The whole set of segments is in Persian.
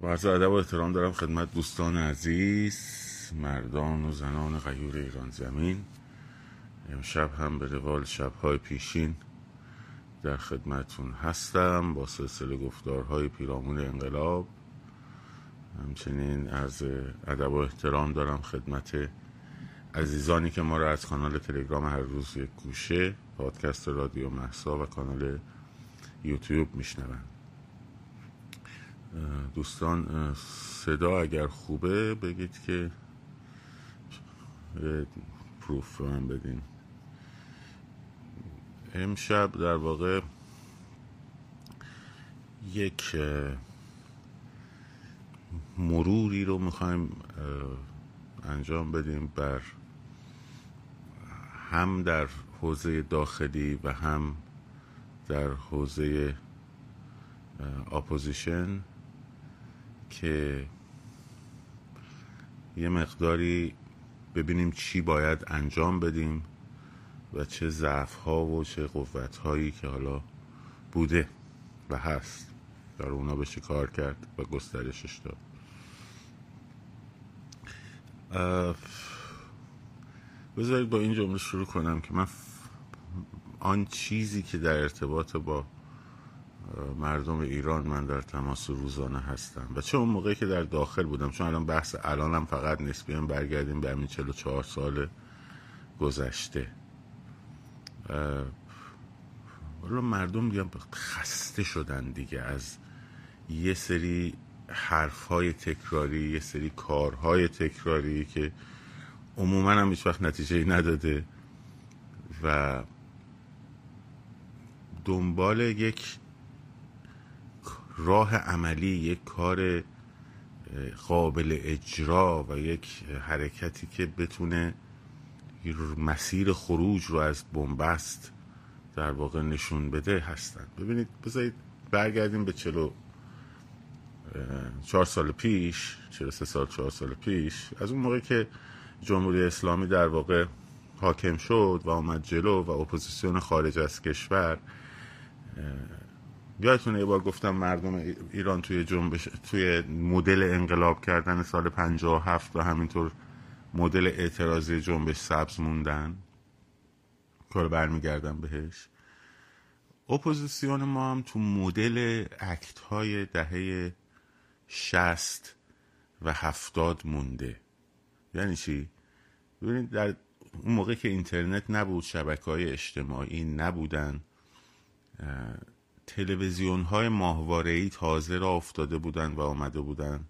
با عرض ادب و احترام دارم خدمت دوستان عزیز مردان و زنان غیور ایران زمین. امشب هم به روال شبهای پیشین در خدمتون هستم با سلسله گفتارهای پیرامون انقلاب. همچنین از ادب و احترام دارم خدمت عزیزانی که ما را از کانال تلگرام هر روز یک گوشه پادکست رادیو محسا و کانال یوتیوب میشنوند. دوستان صدا اگر خوبه بگید که پروف من بدین. امشب در واقع یک مروری رو می‌خوایم انجام بدیم بر هم در حوزه داخلی و هم در حوزه opposition. که یه مقداری ببینیم چی باید انجام بدیم و چه ضعف ها و چه قوت هایی که حالا بوده و هست در اونا بشه کار کرد و گسترشش داد. بذارید با این جمله شروع کنم که من آن چیزی که در ارتباط با مردم ایران من در تماس روزانه هستم. و چه اون موقعی که در داخل بودم چون الان بحث الانم فقط نسبیاً برگردیم به همین 44 سال گذشته. حالا مردم میگم خسته شدن دیگه از یه سری حرفهای تکراری یه سری کارهای تکراری که عموما هم هیچ وقت نتیجه نداده. و دنبال یک راه عملی یک کار قابل اجرا و یک حرکتی که بتونه مسیر خروج رو از بنبست در واقع نشون بده هستن. ببینید بذارید برگردیم به چلو چهار سال پیش چلو سه سال چهار سال پیش از اون موقع که جمهوری اسلامی در واقع حاکم شد و آمد جلو و اپوزیسیون خارج از کشور یادتونه یه بار گفتم مردم ایران توی جنبش توی مدل انقلاب کردن سال 57 و همینطور مدل اعتراضی جنبش سبز موندن. کار برمیگردم بهش. اپوزیسیون ما هم تو مدل act های دهه شست و هفتاد مونده. یعنی چی؟ ببینید در اون موقع که اینترنت نبود شبکه های اجتماعی نبودن تلویزیون های ماهواره ای تازه را افتاده بودن و آمده بودن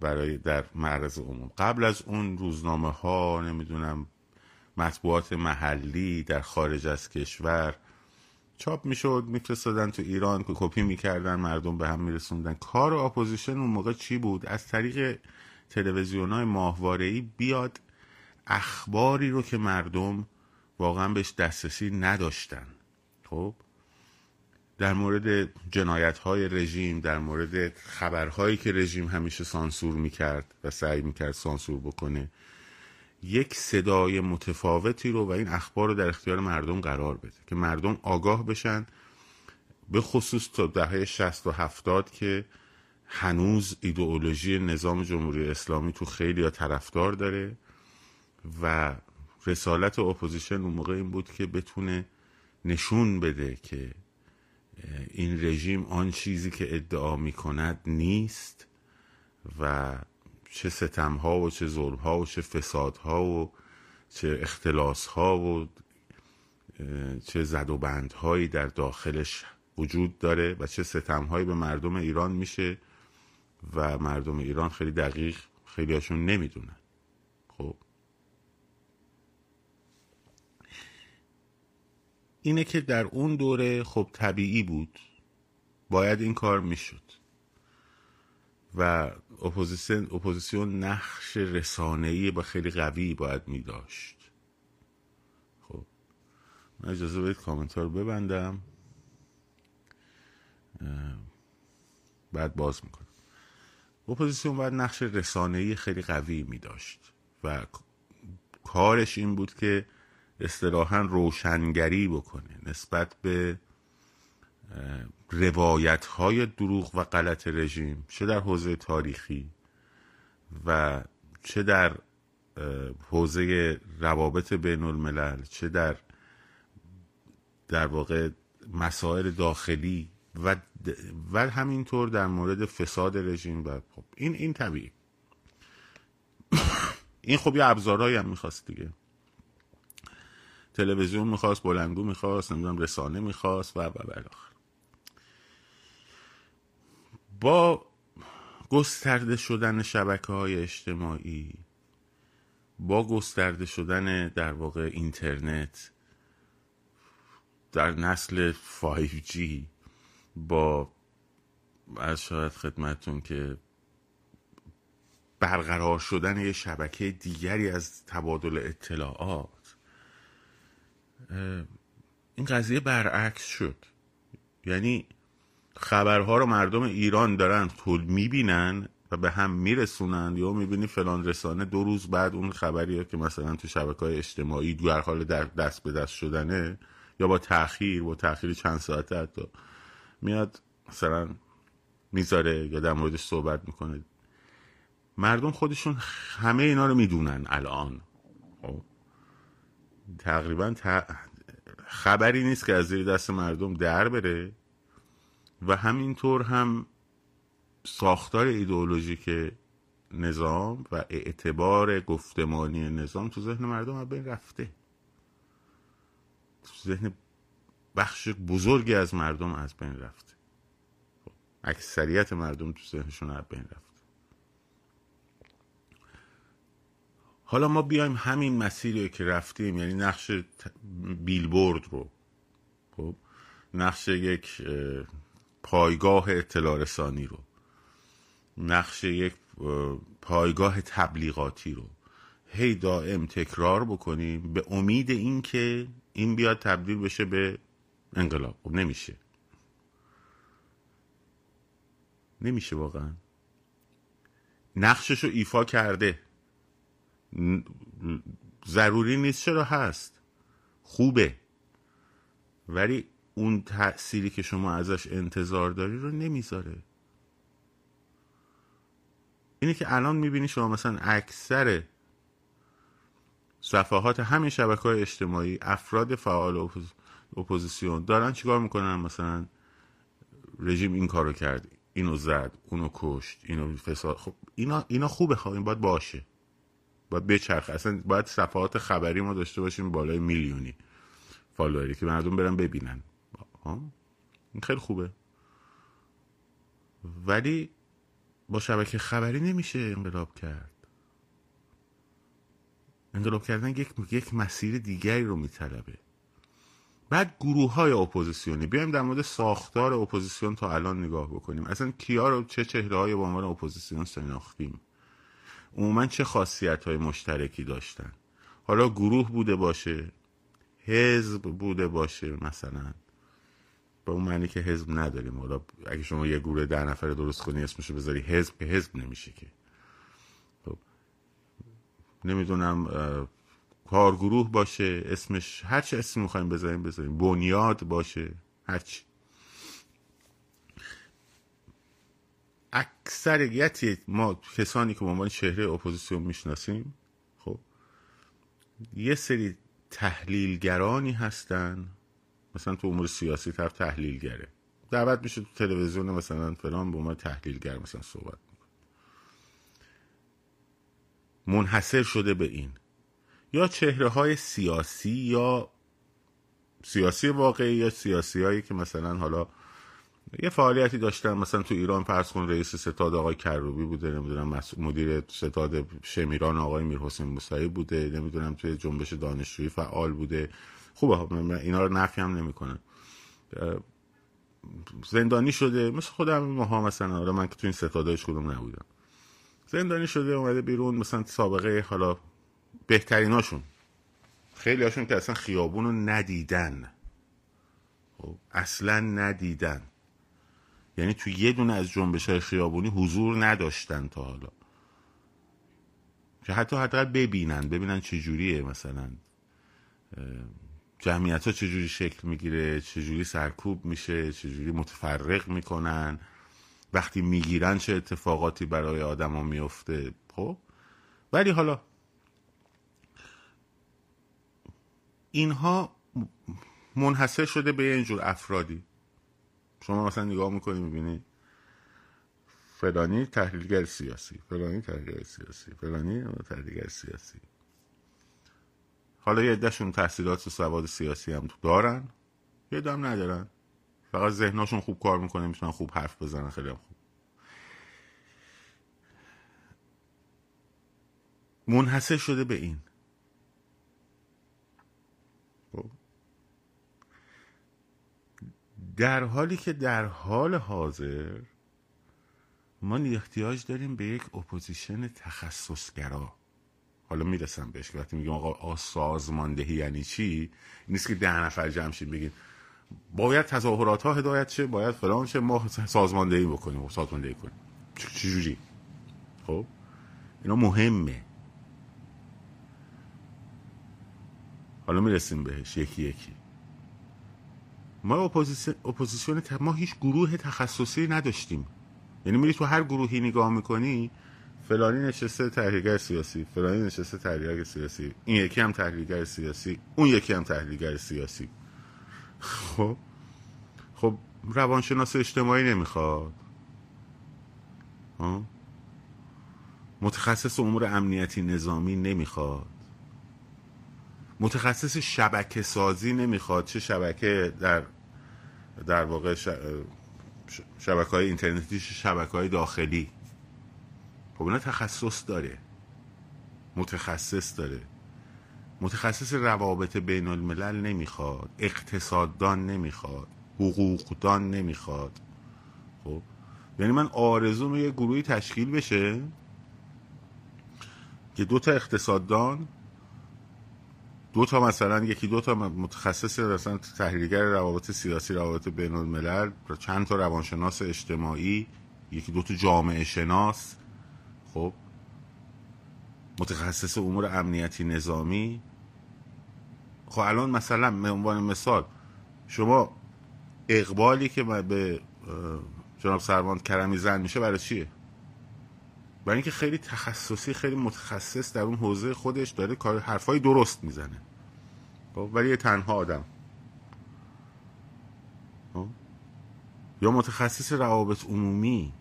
برای در معرض عموم. قبل از اون روزنامه ها نمی‌دونم مطبوعات محلی در خارج از کشور چاپ می‌شد میفرستادن تو ایران که کپی می‌کردن مردم به هم میرسوندن. کار opposition اون موقع چی بود؟ از طریق تلویزیون های ماهواره ای بیاد اخباری رو که مردم واقعا بهش دسترسی نداشتن. خب در مورد جنایت های رژیم در مورد خبرهایی که رژیم همیشه سانسور می‌کرد و سعی می‌کرد سانسور بکنه یک صدای متفاوتی رو و این اخبار رو در اختیار مردم قرار بده که مردم آگاه بشن به خصوص تا دهه 60 و 70 که هنوز ایدئولوژی نظام جمهوری اسلامی تو خیلی ها طرفدار داره و رسالت opposition اون موقع این بود که بتونه نشون بده که این رژیم آن چیزی که ادعا می کند نیست و چه ستم ها و چه ظلم ها و چه فساد ها و چه اختلاس ها و چه زد و بند هایی در داخلش وجود داره و چه ستم هایی به مردم ایران میشه و مردم ایران خیلی دقیق خیلی هاشون نمی‌دونن خب اینه که در اون دوره خب طبیعی بود. باید این کار می‌شد. و اپوزیسیون, اپوزیسیون نقش رسانه‌ای با خیلی قوی باید می داشت خب من اجازه بدید کامنت رو ببندم. بعد باز می‌کنم. اپوزیسیون باید نقش رسانه‌ای خیلی قوی می داشت و کارش این بود که اصطلاحا روشنگری بکنه نسبت به روایت های دروغ و غلط رژیم چه در حوزه تاریخی و چه در حوزه روابط بین الملل چه در در واقع مسائل داخلی و و همینطور در مورد فساد رژیم و خب این این طبیعی. این خب یه ابزارهایی هم می‌خواست دیگه. تلویزیون می‌خواست بلنگو می‌خواست نمی‌دونم رسانه می‌خواست و و بالاخره با گسترده شدن شبکه های اجتماعی با گسترده شدن در واقع اینترنت در نسل 5G با از شاید خدمتون که برقرار شدن یه شبکه دیگری از تبادل اطلاعات این قضیه برعکس شد. یعنی خبرها رو مردم ایران دارن طول می‌بینن و به هم میرسونن. یا می‌بینی فلان رسانه دو روز بعد اون خبری که مثلا تو شبکه های اجتماعی در حال در دست به دست شدنه یا با تاخیر با تاخیر چند ساعته حتی میاد مثلا می‌ذاره یا در موردش صحبت می‌کنه. مردم خودشون همه اینا رو می‌دونن الان. تقریبا خبری نیست که از زیر دست مردم در بره و همینطور هم ساختار ایدئولوژیک نظام و اعتبار گفتمانی نظام تو ذهن مردم از بین رفته. تو ذهن بخش بزرگی از مردم از بین رفته. خب، اکثریت مردم تو ذهنشون از بین رفته. حالا ما بیایم همین مسیری که رفتیم یعنی نقش بیلبورد رو. خب؟ نقش یک پایگاه اطلاع رسانی رو. نقش یک پایگاه تبلیغاتی رو. هی دائم تکرار بکنیم به امید اینکه این بیاد تبدیل بشه به انقلاب. خب نمیشه. نمیشه واقعا. نقشش رو ایفا کرده. ضروری نیست چرا هست. خوبه. ولی اون تأثیری که شما ازش انتظار داری رو نمی‌ذاره. اینی که الان می‌بینی شما مثلا اکثر صفحات همین شبکه های اجتماعی افراد فعال اپوزیسیون دارن چیکار می‌کنن؟ مثلا رژیم این کارو کرد اینو زد اونو کشت اینو فساد خب اینا اینا خوبه خواهیم این باید باشه. باید بچرخ اصلا باید صفحات خبری ما داشته باشیم بالای میلیونی فالووری که مردم برن ببینن. این خیلی خوبه. ولی با شبکه خبری نمیشه انقلاب کرد. انقلاب کردن یک, یک مسیر دیگری رو میطلبه. بعد گروه های اپوزیسیونی. بیایم در مورد ساختار اپوزیسیون تا الان نگاه بکنیم. اصلا کیا رو چه چهره های به عنوان اپوزیسیون شناختیم؟ عموما چه خاصیت های مشترکی داشتن؟ حالا گروه بوده باشه حزب بوده باشه مثلا. به اون معنی که حزب نداریم. حالا اگه شما یه گروه ده نفره درست کنی اسمشو بذاری حزب که حزب نمیشه که. خب. نمی‌دونم کارگروه باشه اسمش هر چه اسم می‌خوایم بذاریم بذاریم. بنیاد باشه هرچی اکثریت ما کسانی که به عنوان چهره اپوزیسیون می‌شناسیم خب یه سری تحلیلگرانی هستن. مثلا تو امور سیاسی طرف تحلیلگره. دعوت میشه تو تلویزیون مثلا فلان به عنوان تحلیلگر مثلا صحبت منحصر شده به این. یا چهره های سیاسی یا سیاسی واقعی یا سیاسی هایی که مثلا حالا یه فعالیتی داشتن مثلا تو ایران فرض کن رئیس ستاد آقای کروبی بوده نمی‌دونم مدیر ستاد شمیران آقای میرحسین موسوی بوده نمی‌دونم توی جنبش دانشجویی فعال بوده. خوبه اینا رو نفی هم نمی‌کنن زندانی شده مثل خودم ماها مثلا آره من که تو این ستادایش کدوم نبودم. زندانی شده اومده بیرون مثلا سابقه حالا بهتریناشون. خیلی هاشون که اصلا خیابون رو ندیدن. خب اصلا ندیدن. یعنی تو یه دونه از جنبش های خیابونی حضور نداشتن تا حالا. که حتی حتی ببینن ببینن چه جوریه مثلا. جمعیت ها چجوری شکل می‌گیره چجوری سرکوب میشه چجوری متفرق می‌کنن. وقتی می‌گیرن چه اتفاقاتی برای آدما میفته خب؟ ولی حالا اینها منحصر شده به اینجور افرادی. شما مثلا نگاه می‌کنی می‌بینی فلانی تحلیلگر سیاسی فلانی تحلیلگر سیاسی فلانی تحلیلگر سیاسی. حالا یه عدهشون تحصیلات و سواد سیاسی هم دارن یه دم ندارن. فقط ذهناشون خوب کار می‌کنه می‌تونن خوب حرف بزنن خیلی هم خوب. منحصر شده به این. در حالی که در حال حاضر ما احتیاج داریم به یک اپوزیشن تخصصگرا. حالا می‌رسم بهش وقتی میگم آقا سازماندهی یعنی چی؟ نیست که ده نفر جمع شیم بگین باید تظاهرات ها هدایت شه باید فلان شه ما سازماندهی بکنیم سازماندهی کنیم. چجوری خب؟ اینا مهمه. حالا می‌رسیم بهش یکی یکی. ما اپوزیسیون, اپوزیسیون ما هیچ گروه تخصصی نداشتیم. یعنی میری تو هر گروهی نگاه می‌کنی فلانی نشسته تحلیلگر سیاسی فلانی نشسته تحلیلگر سیاسی این یکی هم تحلیلگر سیاسی اون یکی هم تحلیلگر سیاسی. خب؟ خب روانشناس اجتماعی نمی‌خواد. متخصص امور امنیتی نظامی نمی‌خواد. متخصص شبکه سازی نمی‌خواد. چه شبکه در در واقع شبکه های اینترنتی شبکه های داخلی. خب اینا تخصص داره. متخصص داره. متخصص روابط بین الملل نمی‌خواد. اقتصاددان نمی‌خواد. حقوقدان نمی‌خواد. خب؟ یعنی من آرزوم یه گروهی تشکیل بشه که دو تا اقتصاددان دو تا مثلا یکی دو تا متخصص مثلا تحلیلگر روابط سیاسی روابط بین الملل چند تا روانشناس اجتماعی یکی دو تا جامعه شناس. خب متخصص امور امنیتی نظامی. خب الان مثلا به عنوان مثال شما اقبالی که به جناب سروان کرمی زن میشه برای چیه؟ برای اینکه خیلی تخصصی خیلی متخصص در اون حوزه خودش داره کار حرفای درست می‌زنه. خب ولی یه تنها آدم. خب؟ یا متخصص روابط عمومی.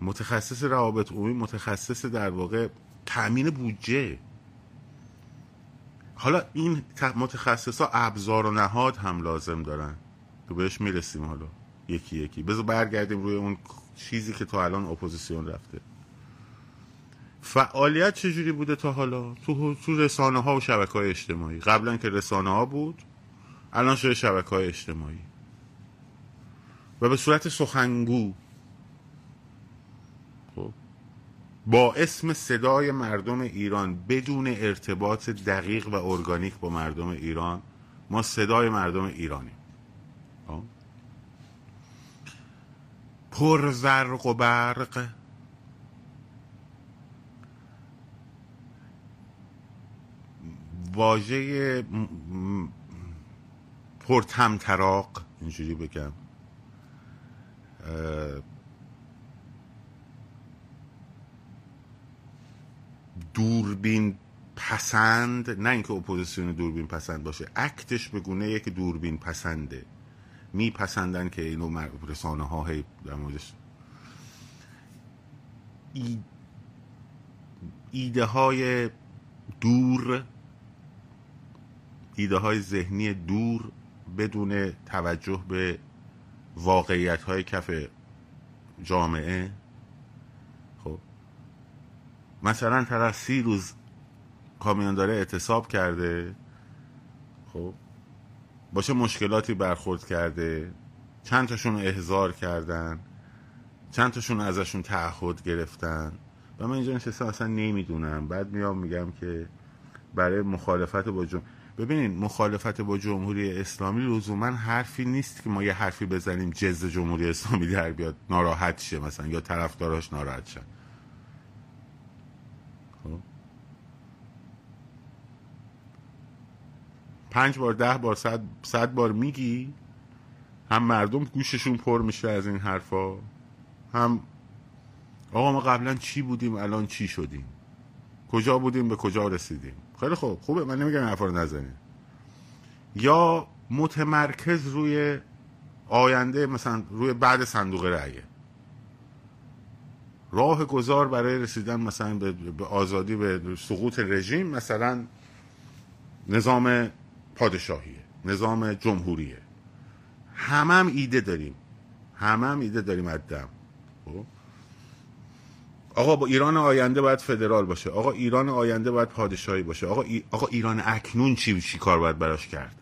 متخصص روابط عمومی متخصص در واقع تأمین بودجه. حالا این متخصص ها ابزار و نهاد هم لازم دارن. تو بهش می‌رسیم حالا. یکی یکی. بذار برگردیم روی اون چیزی که تا الان اپوزیسیون رفته. فعالیت چجوری بوده تا حالا؟ تو, تو رسانه ها و شبکه های اجتماعی. قبلا که رسانه ها بود الان شده شبکه های اجتماعی. و به صورت سخنگو. خب. با اسم صدای مردم ایران بدون ارتباط دقیق و ارگانیک با مردم ایران ما صدای مردم ایرانیم. پر زرق و برق. واژه پرتمطراق اینجوری بگم. دوربین پسند نه اینکه اپوزیسیون دوربین پسند باشه اکتش به گونه یک دوربین پسنده. میپسندن که اینو رسانه ها هی در موردش ایده های دور ایده های ذهنی دور بدون توجه به واقعیت های کف جامعه. خب. مثلا طرف سی روز کامیون داره اعتصاب کرده. خب. باشه مشکلاتی برخورد کرده چند تاشون احضار کردن چند تاشون ازشون تعهد گرفتن. و من اینجا نشستم اصلا نمی‌دونم. بعد میام میگم که برای مخالفت با جمهوری ببینید مخالفت با جمهوری اسلامی لزوما حرفی نیست که ما یه حرفی بزنیم جز جمهوری اسلامی در بیاد ناراحت شه مثلا یا طرفداراش ناراحت شن پنج بار ده بار صد, صد بار میگی هم مردم گوششون پر میشه از این حرفا هم آقا ما قبلا چی بودیم الان چی شدیم؟ کجا بودیم به کجا رسیدیم؟ خیلی خوب خوبه من نمیگم حرفا رو نزنیم یا متمرکز روی آینده مثلا روی بعد صندوق رأیه. راه گذار برای رسیدن مثلا به آزادی به سقوط رژیم مثلا نظام پادشاهیه نظام جمهوریه. همه هم ایده داریم. همه هم ایده داریم دم. خب؟ آقا با ایران آینده باید فدرال باشه. آقا ایران آینده باید پادشاهی باشه. آقا, آقا ایران اکنون چی چی کار باید براش کرد؟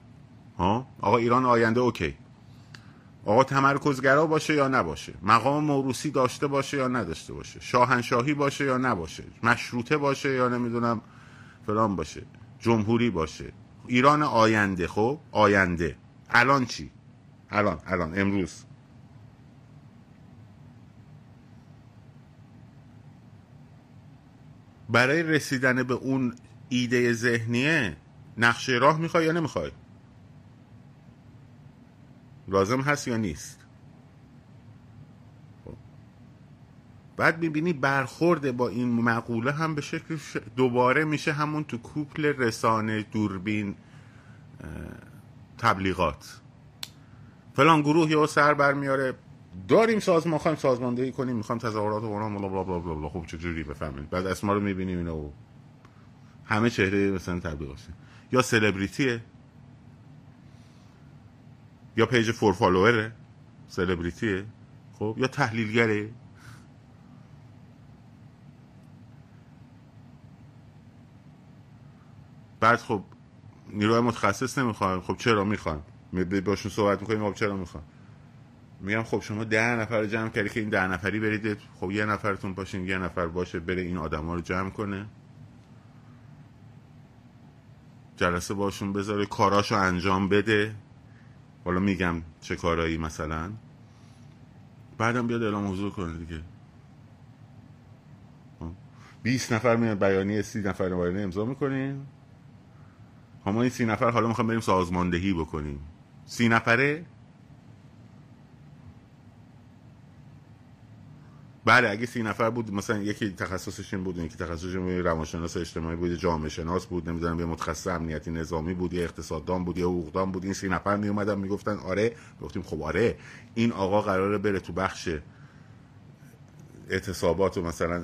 ها؟ آقا ایران آینده اوکی. آقا تمرکزگرا باشه یا نباشه؟ مقام موروسی داشته باشه یا نداشته باشه؟ شاهنشاهی باشه یا نباشه؟ مشروطه باشه یا نمی‌دونم فلان باشه؟ جمهوری باشه؟ ایران آینده خب؟ آینده. الان چی؟ الان الان امروز. برای رسیدن به اون ایده ذهنیه نقشه راه می‌خوای یا نمی‌خوای؟ لازم هست یا نیست؟ بعد می‌بینی برخورده با این مقوله هم به شکل دوباره میشه همون تو کوپل رسانه دوربین تبلیغات. فلان گروه یا سر برمیاره داریم سازمان خواهیم سازماندهی کنیم می‌خوام تظاهرات و blah blah blah blah. خب چجوری بفهمید؟ بعد اسما رو می‌بینیم اینا و همه چهره مثلا تبلیغات یا سلبریتیه. یا page پر follower ه. سلبریتیه. خب؟ یا تحلیلگره. بعد خب نیروی متخصص نمی‌خوان. خب چرا می‌خوان؟ باشون صحبت می‌کنیم خب چرا می‌خوان؟ میگم خب شما ده نفر جمع کردی که این ده نفری برید. خب یه نفرتون باشین یه نفر باشه بره این آدما رو جمع کنه. جلسه باشون بذاره کاراشو انجام بده. حالا میگم چه کارایی مثلا. بعدم بیاد اعلام حضور کنه دیگه. 20 خب. نفر میاد بیانیه 30 نفر بیانیه امضا می‌کنین ما این سی نفر حالا می‌خوام بریم سازماندهی بکنیم. سی نفره؟ بله اگه سی نفر بود مثلا یکی تخصصش این بود یکی تخصصش روانشناس اجتماعی بود جامعه شناس بود نمی‌دونم یه متخصص امنیتی نظامی بود یه اقتصاددان بود یه حقوقدان بود این سی نفر می اومدن می‌گفتن آره. گفتیم خب آره. این آقا قراره بره تو بخش اعتصابات و مثلا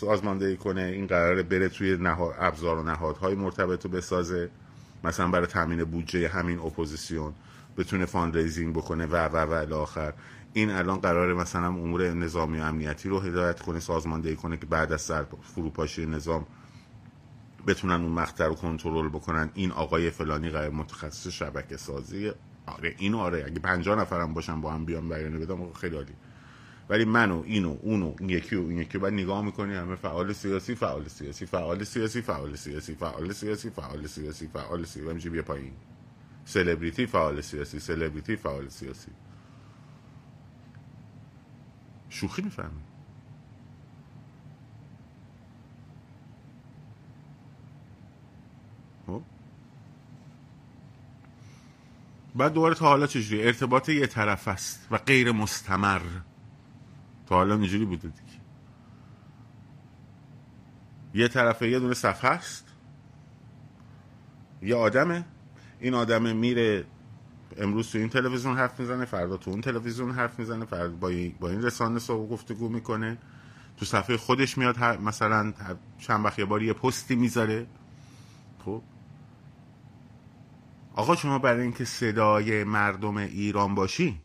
سازماندهی کنه این قراره بره توی نهاد ابزار و نهادهای مرتبط رو بسازه. مثلا برای تامین بودجه همین اپوزیسیون بتونه fundraising بکنه و و و آخر. این الان قراره مثلا امور نظامی و امنیتی رو هدایت کنه سازماندهی کنه که بعد از سر فروپاشی نظام بتونن اون مقطع رو کنترل بکنن. این آقای فلانی قرار متخصص شبکه سازی آره اینو آره اگه 50 نفرم باشن با هم بیان بدم خیلی عالی. ولی منو اینو اونو این یکی و این یکی بعد نگاه می‌کنی همه فعال سیاسی فعال سیاسی فعال سیاسی فعال سیاسی فعال سیاسی فعال سیاسی فعال سیاسی. میشه بیا پایین. سلبریتی فعال سیاسی سلبریتی فعال سیاسی. شوخی می‌فهمی؟ خب. بعد دوباره تا حالا چجوری؟ ارتباط یه طرف است و غیر مستمر. تا حالا اینجوری بوده دیگه. یه طرفه یه دونه صفحه است. یه آدمه. این آدمه میره امروز تو این تلویزیون حرف می‌زنه فردا تو اون تلویزیون حرف می‌زنه فردا با این, رسانه صحبت گفتگو می‌کنه. تو صفحه خودش میاد مثلا چند وقت یه بار یه پستی می‌ذاره. خب. آقا شما برای اینکه صدای مردم ایران باشی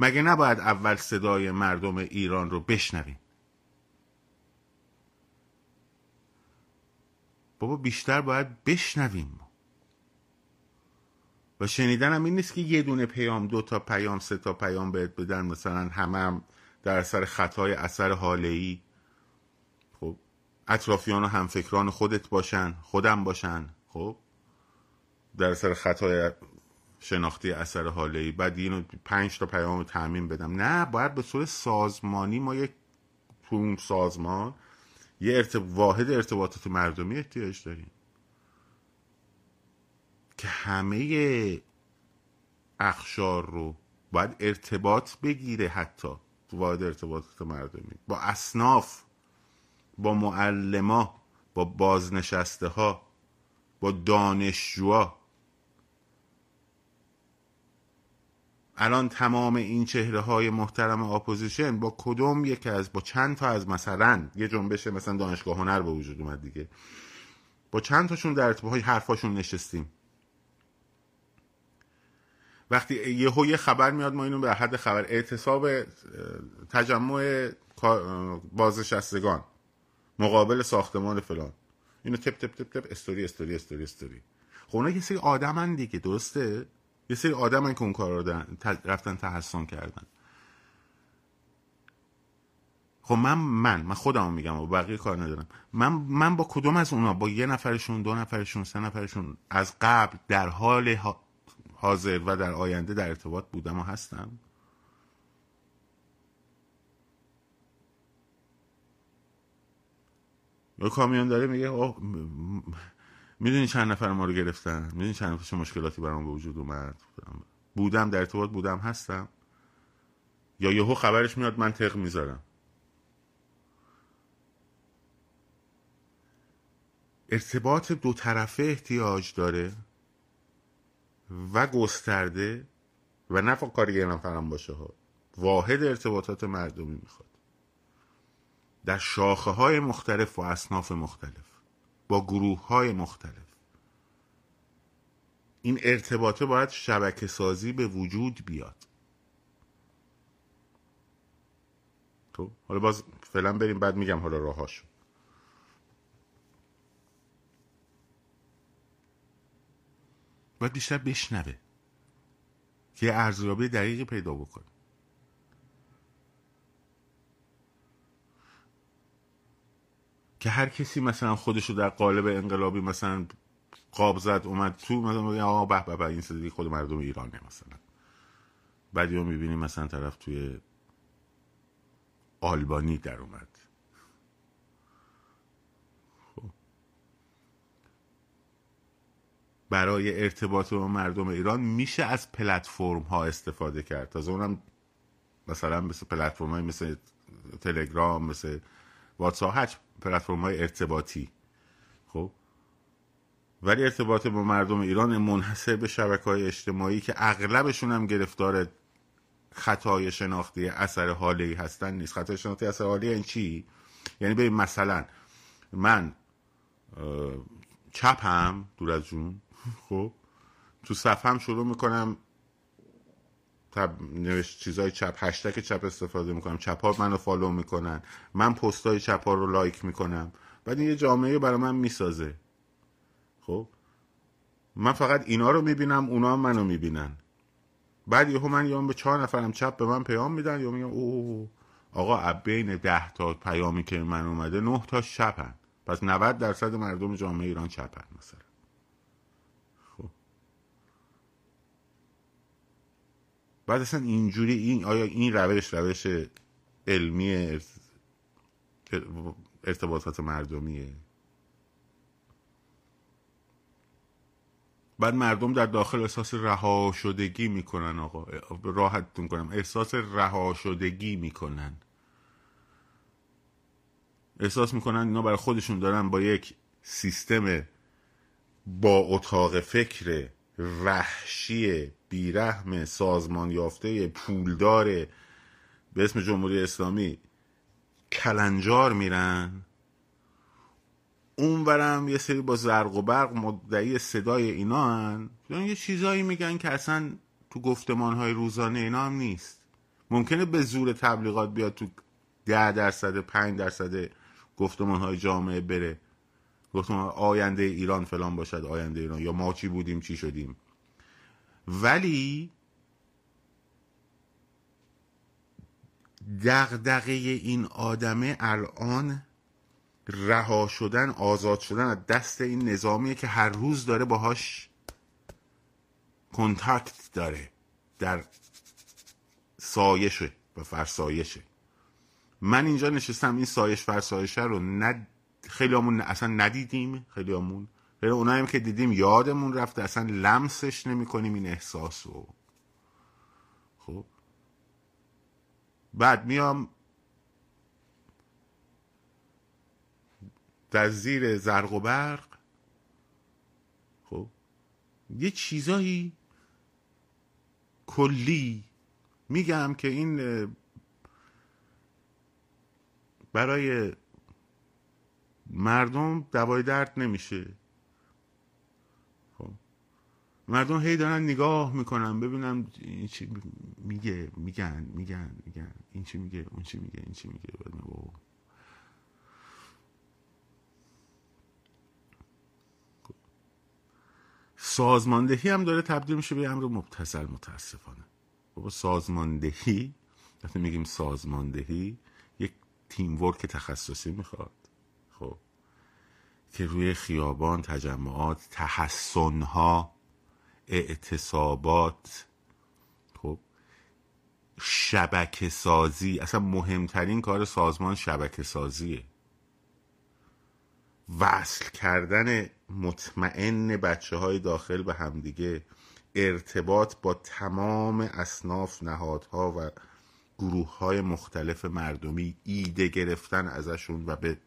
مگه نباید اول صدای مردم ایران رو بشنویم؟ بابا بیشتر باید بشنویم و شنیدنم این نیست که یه دونه پیام دو تا پیام سه تا پیام بهت بدن مثلا همه هم در اثر خطای اثر حاله ای خب اطرافیان و همفکران خودت باشن خودم باشن. خب در اثر خطای شناختی اثر حاله ای بعد اینو پنج تا پیام رو تعمین بدم. نه باید به صورت سازمانی ما یک تو سازمان یه ارتب... واحد ارتباطات مردمی احتیاج داریم. که همه اقشار رو باید ارتباط بگیره حتی تو واحد ارتباطات مردمی. با اصناف با معلما با بازنشسته ها با دانشجوها. الان تمام این چهره های محترم opposition با کدوم یکی از با چند تا از مثلا یه جنبش مثلا دانشگاه هنر به وجود اومد دیگه. با چند تاشون در ارتباط حرفاشون نشستیم. وقتی یه یه خبر میاد ما اینو به حد خبر اعتصاب تجمع بازنشستگان مقابل ساختمان فلان. اینو تپ تپ تپ تپ استوری استوری استوری استوری. خب اونا یه سری آدمن دیگه درسته؟ یه سری آدمن که اون کار رو رفتن تحسن کردن. خب من من من خودم میگم و بقیه کار ندارم. من من با کدوم از اونا؟ با یه نفرشون دو نفرشون سه نفرشون؟ از قبل در حال حاضر و در آینده در ارتباط بودم و هستم؟ یا کامیون داره میگه می‌دونی چند نفر ما رو گرفتن؟ می‌دونی چند نفر مشکلاتی برام به وجود اومد؟ بودم. در ارتباط بودم هستم. یا یهو خبرش میاد من تق می‌ذارم. ارتباط دو طرفه احتیاج داره و گسترده و نه فقط کاری یه نفرم باشه ها. واحد ارتباطات مردمی می‌خواد. در شاخه های مختلف و اصناف مختلف. با گروه های مختلف. این ارتباطه باید شبکه سازی به وجود بیاد. تو؟ حالا باز فعلا بریم بعد میگم حالا راهاشو باید بیشتر بشنوه که ارزیابی دقیقی پیدا بکنه. که هر کسی مثلا خودشو در قالب انقلابی مثلا قاب زد اومد تو مثلا آقا به به به این صدی خود مردم ایرانه مثلا. بعدی رو می‌بینیم مثلا طرف توی آلبانی در اومد. خب. برای ارتباط با مردم ایران میشه از پلتفرم ها استفاده کرد. تازه اونم مثلا مثل پلتفرم های مثل تلگرام مثل واتساپ پلتفرم های ارتباطی. خب؟ ولی ارتباط با مردم ایران منحصر به شبکه های اجتماعی که اغلبشون هم گرفتار خطای شناختی اثر هاله‌ای هستن نیست. خطای شناختی اثر هاله‌ای این چی؟ یعنی ببین مثلا من چپم دور از جون خب؟ تو صفحم شروع می‌کنم تب نوشت چیزای چپ هشتگ چپ استفاده می‌کنم. چپ ها منو follow می‌کنن. من پست های چپ ها رو like می‌کنم. بعد این یه جامعه برای من می‌سازه. خب؟ من فقط اینا رو می‌بینم اونا منو می‌بینن. بعد یهو من یا به چهار نفرم چپ به من پیام میدن یا میگم اوه آقا بین ده تا پیامی که من اومده نه تا چپن. پس 90 درصد مردم جامعه ایران چپن مثلا. بعد اصلا اینجوری این آیا این روش روش علمی ارتباطات مردمیه؟ بعد مردم در داخل احساس رها شدگی می‌کنن آقا. راحتتون کنم. احساس رها شدگی می‌کنن. احساس می‌کنن اینا برای خودشون دارن با یک سیستم با اتاق فکر وحشی بیرحم سازمان یافته پولدار به اسم جمهوری اسلامی کلنجار میرن. اونورم یه سری با زرق و برق مدعی صدای اینا هن. یه چیزایی میگن که اصلا تو گفتمان های روزانه اینا هم نیست. ممکنه به زور تبلیغات بیاد تو ده درصد پنج درصد گفتمان های جامعه بره. گفتمان آینده ایران فلان باشد آینده ایران. یا ما چی بودیم چی شدیم؟ ولی دغدغه این آدمه الان رها شدن آزاد شدن از دست این نظامیه که هر روز داره باهاش کنتاکت داره در سایشه و فرسایشه من اینجا نشستم این سایش فرسایشه رو ند... خیلی همون اصلا ندیدیم خیلی همون غیر اونایی که دیدیم یادمون رفته اصلا لمسش نمی کنیم این احساس رو. خب؟ بعد میام در زیر زرق و برق. خب؟ یه چیزایی کلی میگم که این برای مردم دوای درد نمیشه. مردم هی دارن نگاه می‌کنن ببینم این چی میگه میگن میگن میگن. این چی میگه اون چی میگه این چی میگه. سازماندهی هم داره تبدیل میشه به امر مبتزل متاسفانه. بابا سازماندهی وقتی میگیم سازماندهی یک تیم ورک تخصصی می‌خواد. خب. که روی خیابان تجمعات تحسنها اعتصابات خب شبکه سازی اصلا مهمترین کار سازمان شبکه سازیه وصل کردن مطمئن بچه های داخل به همدیگه ارتباط با تمام اصناف نهادها و گروه های مختلف مردمی ایده گرفتن ازشون و به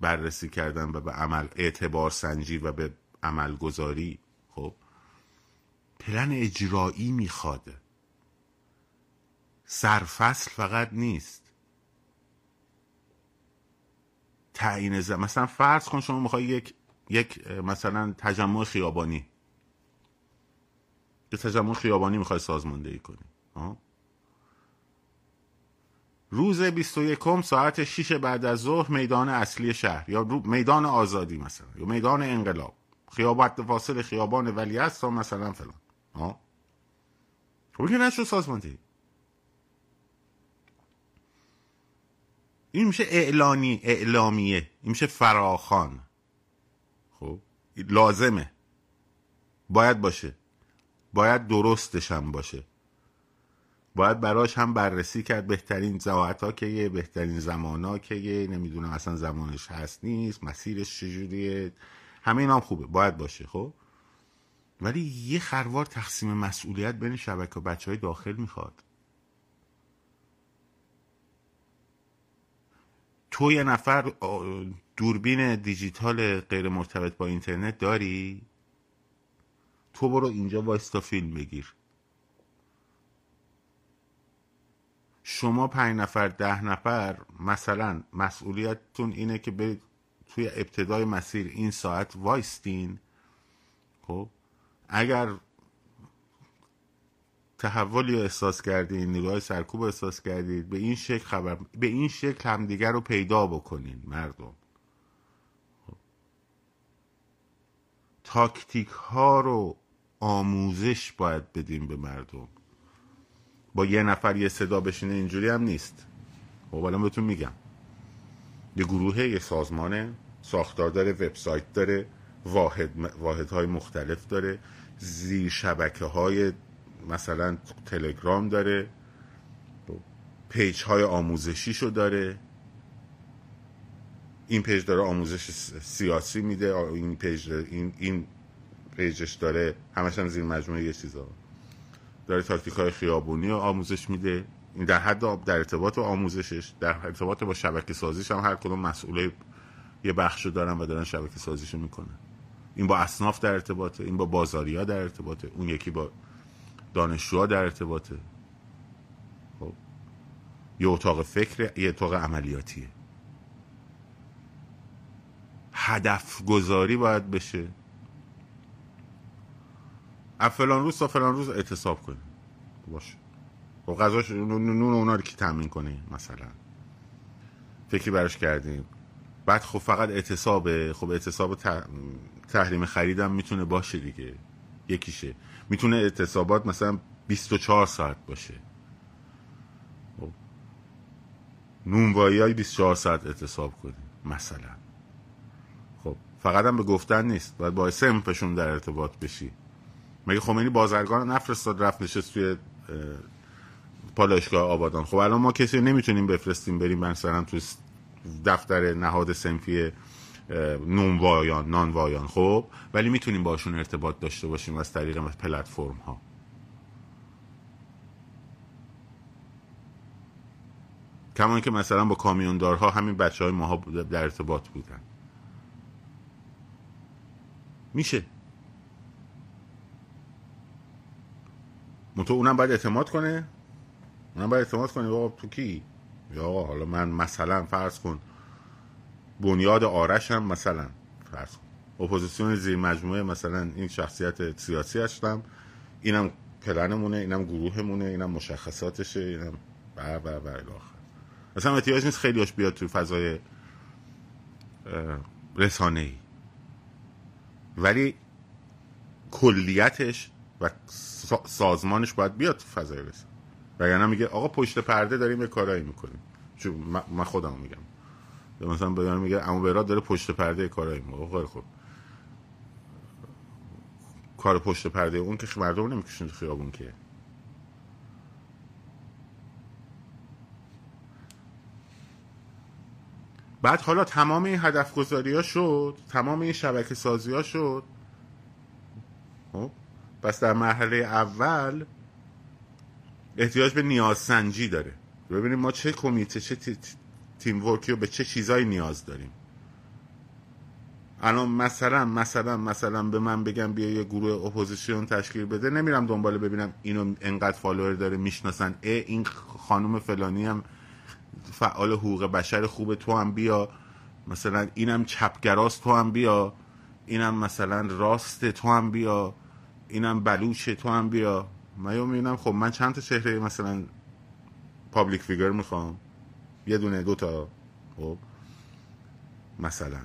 بررسی کردن و به عمل اعتبار سنجی و به عمل گذاری خب. پلن اجرایی میخواده سرفصل فقط نیست. تعیین زم مثلا فرض کن شما می‌خوای یک یک مثلا تجمع خیابانی. به تجمع خیابانی می‌خوای سازماندهی کنی. روز 21 ساعت 6 بعد از ظهر میدان اصلی شهر یا میدان آزادی مثلا یا میدان انقلاب. خیابت فاصل خیابان ولی تا مثلا فلان. ها؟ خب که نشد سازماندهی. این میشه اعلانی اعلامیه. این میشه فراخان. خب لازمه. باید باشه. باید درستش هم باشه. باید براش هم بررسی کرد. بهترین زواعت ها که یه بهترین زمان ها که یه. نمی‌دونم اصلا زمانش هست نیست مسیرش چجوریه. همه این هم خوبه. باید باشه خب؟ ولی یه خروار تقسیم مسئولیت بین شبکه و بچه های داخل می‌خواد. تو یه نفر دوربین دیجیتال غیر مرتبط با اینترنت داری؟ تو برو اینجا وایستا فیلم بگیر. شما پنج نفر ده نفر مثلا مسئولیتتون اینه که به توی ابتدای مسیر این ساعت وایستین. خب؟ اگر تحولی رو احساس کردین نگاه سرکوب احساس کردید به این شکل خبر به این شکل همدیگر رو پیدا بکنین مردم. تاکتیک ها رو آموزش باید بدیم به مردم. با یه نفر یه صدا بشینه اینجوری هم نیست. خب الان بهتون میگم. یه گروه یه سازمانه ساختار داره وبسایت داره. واحد واحد های مختلف داره. زیر شبکه های مثلا تلگرام داره. پیج های آموزشیشو داره. این page داره آموزش سیاسی میده. این پیج این این page ش داره. همش هم زیر مجموعه یه چیزا. داره تاکتیک های خیابونی رو آموزش میده. این در حد در ارتباط با آموزشش در ارتباط با شبکه سازیش هم هر کدوم مسئوله یه بخشو دارن و دارن شبکه سازیشو می‌کنن. این با اصناف در ارتباطه این با بازاریا در ارتباطه اون یکی با دانشجوها در ارتباطه. خب. یه اتاق فکر یه اتاق عملیاتیه. هدف گذاری باید بشه. از فلان روز تا فلان روز اعتصاب کنیم. باشه. خب غذاش نون اونا رو کی تامین کنه مثلا؟ فکری براش کردیم. بعد خب فقط اعتصابه. خب اعتصاب تحریم خریدم می‌تونه باشه دیگه. یکیشه. می‌تونه اعتصابات مثلا 24 ساعت باشه. خب. نونوایی های 24 ساعت اعتصاب کنیم مثلا. خب. فقط هم به گفتن نیست. باید با سمپشون در ارتباط بشی. مگه خمینی بازرگان نفرستاد رفت نشست توی پالایشگاه آبادان. خب الان ما کسی نمی‌تونیم بفرستیم بریم مثلا تو دفتر نهاد سنفی نونوایان نانوایان. خب ولی می‌تونیم باشون ارتباط داشته باشیم از طریق پلتفرم ها. کمان که مثلا با کامیوندارها همین بچه های ماها در ارتباط بودن. میشه. منطقه اونم باید اعتماد کنه؟ اونم باید اعتماد کنه. آقا تو کی؟ یا حالا من مثلا فرض کن بنیاد آرش هم مثلا فرض اپوزیسیون زیر مجموعه مثلا این شخصیت سیاسی هستم. اینم پلنمونه اینم گروهمونه اینم مشخصاتشه اینم بر بر بر آخر مثلا احتیاج نیست خیلی هاش بیاد تو فضای رسانه ای ولی کلیتش و سازمانش باید بیاد تو فضای رسانه. وگرنه میگه آقا پشت پرده داریم یه کارایی می‌کنیم. چون من خودم میگم. مثلا بیان میگه اما براد داره پشت پرده کارایی می‌کنه خیلی خوب. کار پشت پرده اون که مردم نمیکشون خیابون که. بعد حالا تمام این هدف گذاری ها شد تمام این شبکه سازی ها شد. خب پس در مرحله اول احتیاج به نیاز سنجی داره. ببینیم ما چه کمیته چه teamwork ی و به چه چیزایی نیاز داریم؟ الان مثلا مثلا مثلا به من بگم بیا یه گروه اپوزیسیون تشکیل بده. نمیرم دنبال ببینم اینو انقدر follower داره می‌شناسن. ای این خانم فلانی هم فعال حقوق بشر خوب تو هم بیا. مثلا اینم چپگراست تو هم بیا. اینم مثلا راست تو هم بیا. اینم بلوچه تو هم بیا. من می‌بینم خب من چند تا چهره مثلا پابلیک فیگر می‌خوام. یه دونه دو تا خب. مثلا.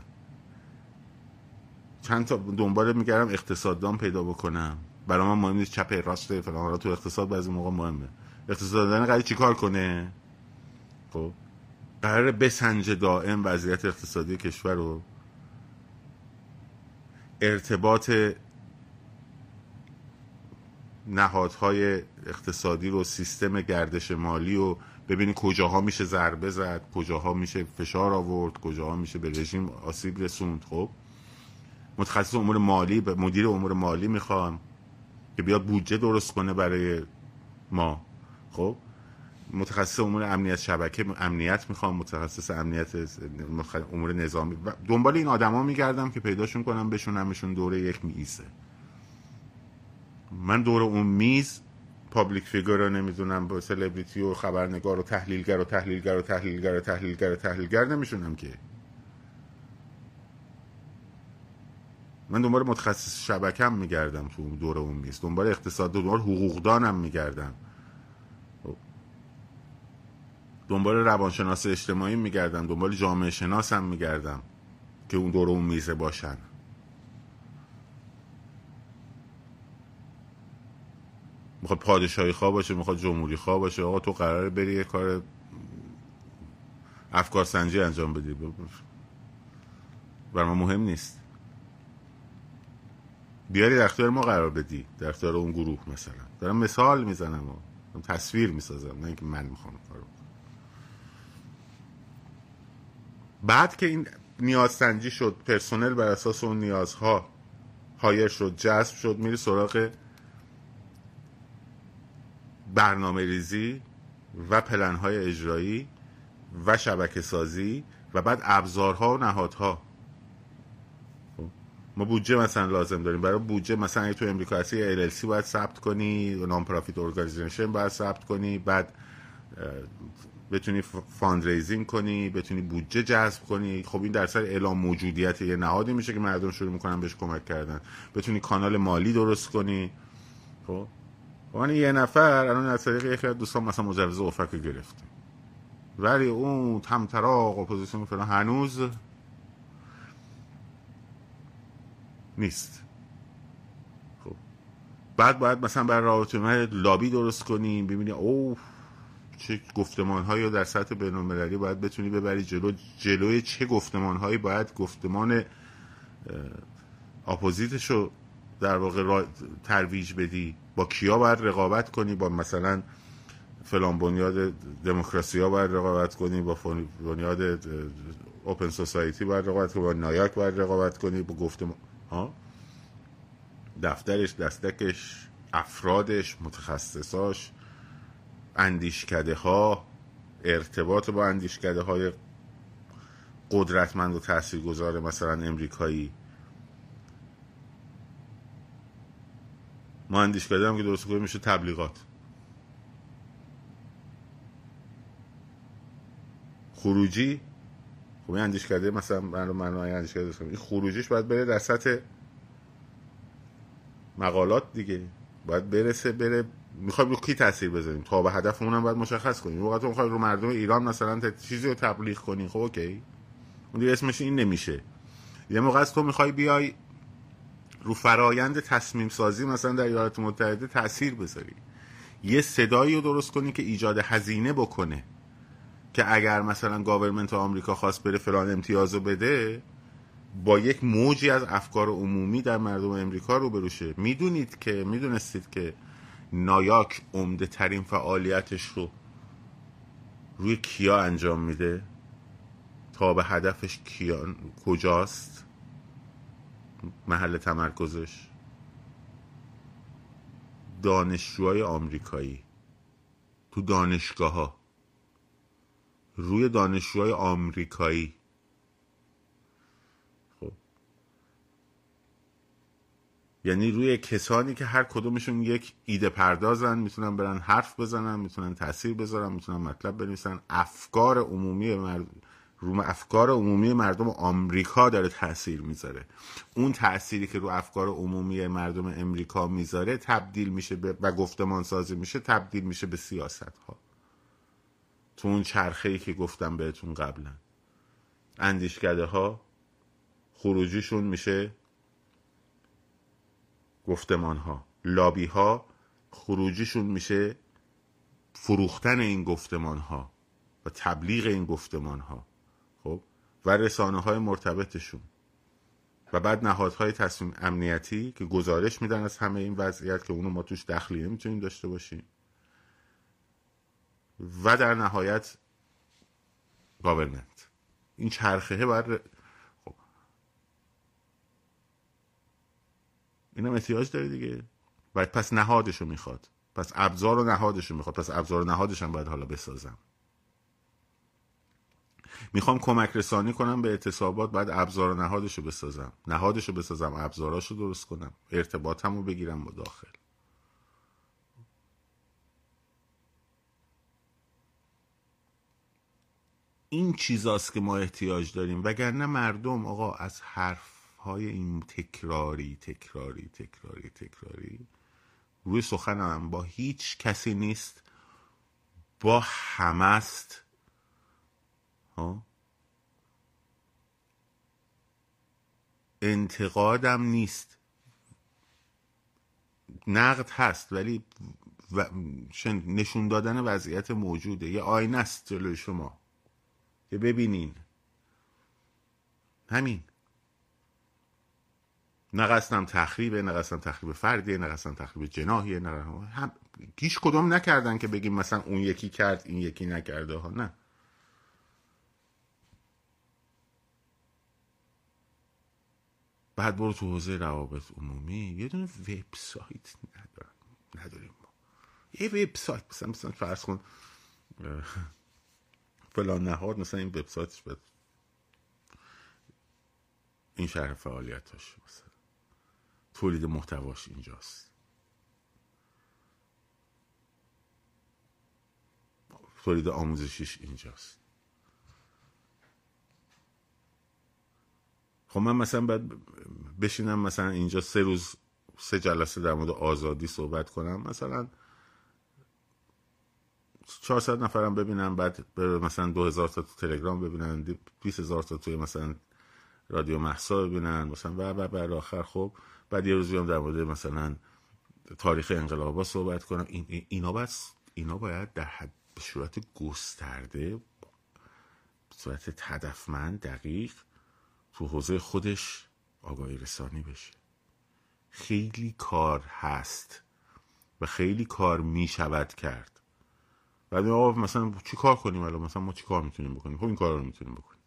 چند تا دنبال میگردم اقتصاددان پیدا بکنم. برای من مهم نیست چپ راست فلان تو اقتصاد بعضی موقع مهمه. اقتصاددان قرار چیکار کنه؟ خب. قرار بسنج دائم وضعیت اقتصادی کشور رو ارتباط نهادهای اقتصادی رو سیستم گردش مالی و ببینی کجاها میشه ضربه زد کجاها میشه فشار آورد کجاها میشه به رژیم آسیب رسوند. خب؟ متخصص امور مالی مدیر امور مالی می‌خوام که بیاد بودجه درست کنه برای ما. خب؟ متخصص امور امنیت شبکه امنیت می‌خوام متخصص امنیت امور نظامی. دنبال این آدما میگردم که پیداشون کنم بشونمشون دوره یک میزه من دور اون میز پابلیک فیگر رو نمی‌دونم با سلبریتی و خبرنگار و تحلیلگر و تحلیلگر و تحلیلگر و تحلیلگر و تحلیلگر نمیشونم که. من دنبال متخصص شبکم میگردم تو دور اون میز. دنبال اقتصاد دنبال حقوقدانم میگردم. دنبال روانشناس اجتماعی میگردم دنبال جامعه شناسم میگردم که اون دور اون میزه باشن. می‌خواد پادشاهی خواه باشه می‌خواد جمهوری خواه باشه آقا تو قراره بری یه کار افکار سنجی انجام بدی. برای ما مهم نیست. بیاری در اختیار ما قرار بدی در اختیار اون گروه مثلا. دارم مثال می‌زنم و تصویر می‌سازم نه اینکه من می‌خوام کارو. بعد که این نیاز سنجی شد پرسنل بر اساس اون نیازها هایر شد جذب شد میری سراغ برنامه ریزی و پلنهای اجرایی و شبکه سازی و بعد ابزارها و نهادها. خب، ما بودجه مثلا لازم داریم. برای بودجه مثلا اگه تو امریکا هستی LLC باید ثبت کنی non-profit organization باید ثبت کنی بعد بتونی fundraising کنی بتونی بودجه جذب کنی. خب این در سر اعلام موجودیت یه نهادی میشه که مردم شروع می‌کنن بهش کمک کردن. بتونی کانال مالی درست کنی. خب من یه نفر الان از طریق یکی از دوستان مثلا مجوز OFAC گرفتیم ولی اون طمطراق اپوزیسیون فلان هنوز نیست. خب. بعد باید مثلا برای رابطه لابی درست کنیم ببینی اوه چه گفتمان هایی در سطح بین المللی باید بتونی ببری جلو. جلوی چه گفتمان هایی باید گفتمان اپوزیتش رو در واقع ترویج بدی. با کیا باید رقابت کنی؟ با مثلا فلان بنیاد دموکراسی ها باید رقابت کنی؟ با بنیاد اوپن سوسایتی باید رقابت کنی؟ با نایاک باید رقابت کنی؟ با گفته ها؟ دفترش دستکش افرادش متخصصاش اندیشکده ها ارتباط با اندیشکده های قدرتمند و تاثیرگذار مثلا امریکایی. ما اندیشکده هم که درست کنیم میشه تبلیغات. خروجی خب این اندیشکده مثلا من رو من اندیشکده این خروجیش باید بره در سطح مقالات دیگه. باید برسه بره. می‌خوایم رو کی تاثیر بذاریم؟ تا به هدفمون هم باید مشخص کنیم. وقتی می‌خوای رو مردم ایران مثلا چیزی رو تبلیغ کنی خب اوکی. اون دیگه اسمش این نمیشه. یه موقع از تو می‌خوای بیای رو فرایند تصمیم سازی مثلا در ایالات متحده تاثیر بذاری. یه صدایی رو درست کنی که ایجاد هزینه بکنه که اگر مثلا گاورمنت آمریکا خواست بره فلان امتیازو بده با یک موجی از افکار عمومی در مردم امریکا رو بروشه. می‌دونید که می‌دونستید که نایاک عمده ترین فعالیتش رو روی کیا انجام میده؟ تا به هدفش کیا کجاست؟ محل تمرکزش. دانشجوهای آمریکایی. تو دانشگاه ها روی دانشجوهای آمریکایی. خب. یعنی روی کسانی که هر کدومشون یک ایده پردازن می‌تونن برن حرف بزنن می‌تونن تاثیر بذارن می‌تونن مطلب بنویسن. افکار عمومی. رو افکار عمومی مردم آمریکا داره تاثیر می‌ذاره. اون تأثیری که رو افکار عمومی مردم امریکا می‌ذاره تبدیل میشه به و گفتمان سازی میشه تبدیل میشه به سیاست ها تو اون چرخه ای که گفتم بهتون قبلا. اندیشکده ها خروجیشون میشه گفتمان ها لابی ها خروجیشون میشه فروختن این گفتمان ها و تبلیغ این گفتمان ها و رسانه های مرتبطشون. و بعد نهادهای تصمیم امنیتی که گزارش میدن از همه این وضعیت که اونو ما توش دخلی نمی‌تونیم داشته باشیم. و در نهایت گاورمنت این چرخه بر خب. اینم احتیاج داره دیگه. باید پس نهادشو می‌خواد. پس ابزار و نهادشو می‌خواد. پس ابزار و نهادش هم باید حالا بسازم. می‌خوام کمک رسانی کنم به اعتصابات بعد ابزار و نهادشو بسازم. نهادشو بسازم ابزاراشو درست کنم. ارتباطمو رو بگیرم با داخل. این چیزاست که ما احتیاج داریم. وگرنه مردم آقا از حرف های این تکراری تکراری تکراری تکراری روی سخنم با هیچ کسی نیست. با همست انتقادم نیست. نقد هست ولی نشون دادن وضعیت موجوده. یه آینه است جلوی شما. که ببینین. همین. نه قصدم تخریبه نه قصدم تخریب فردیه نه قصدم تخریب جناحیه نه هم کدوم نکردن که بگیم مثلا اون یکی کرد این یکی نکرده ها. نه. بعد برو تو حوزه روابط عمومی. یه دونه وبسایت نداریم ما. یه وبسایت مثلا مثلا فرض کن فلان نهاد مثلا این وبسایتش بد این شهر فعالیتاش مثلا. تولید محتواش اینجاست. تولید آموزشیش اینجاست. خب من مثلا باید بشینم مثلا اینجا سه روز سه جلسه در مورد آزادی صحبت کنم. مثلا 400 نفرم ببینم بعد مثلا 2000 تا تو تلگرام ببینن 20000 تا توی مثلا رادیو محسا ببینن. مثلا و و بعد آخر خب بعد یه روزی هم در مورد مثلا تاریخ انقلابا صحبت کنم. این اینا بس اینا باید در حد به صورت گسترده به صورت تدفمند دقیق تو حوزه خودش آگاهی رسانی بشه. خیلی کار هست و خیلی کار می شود کرد. بعد آقا مثلا چی کار کنیم الان؟ مثلا ما چی کار می‌تونیم بکنیم؟ خب این کار رو می‌تونیم بکنیم.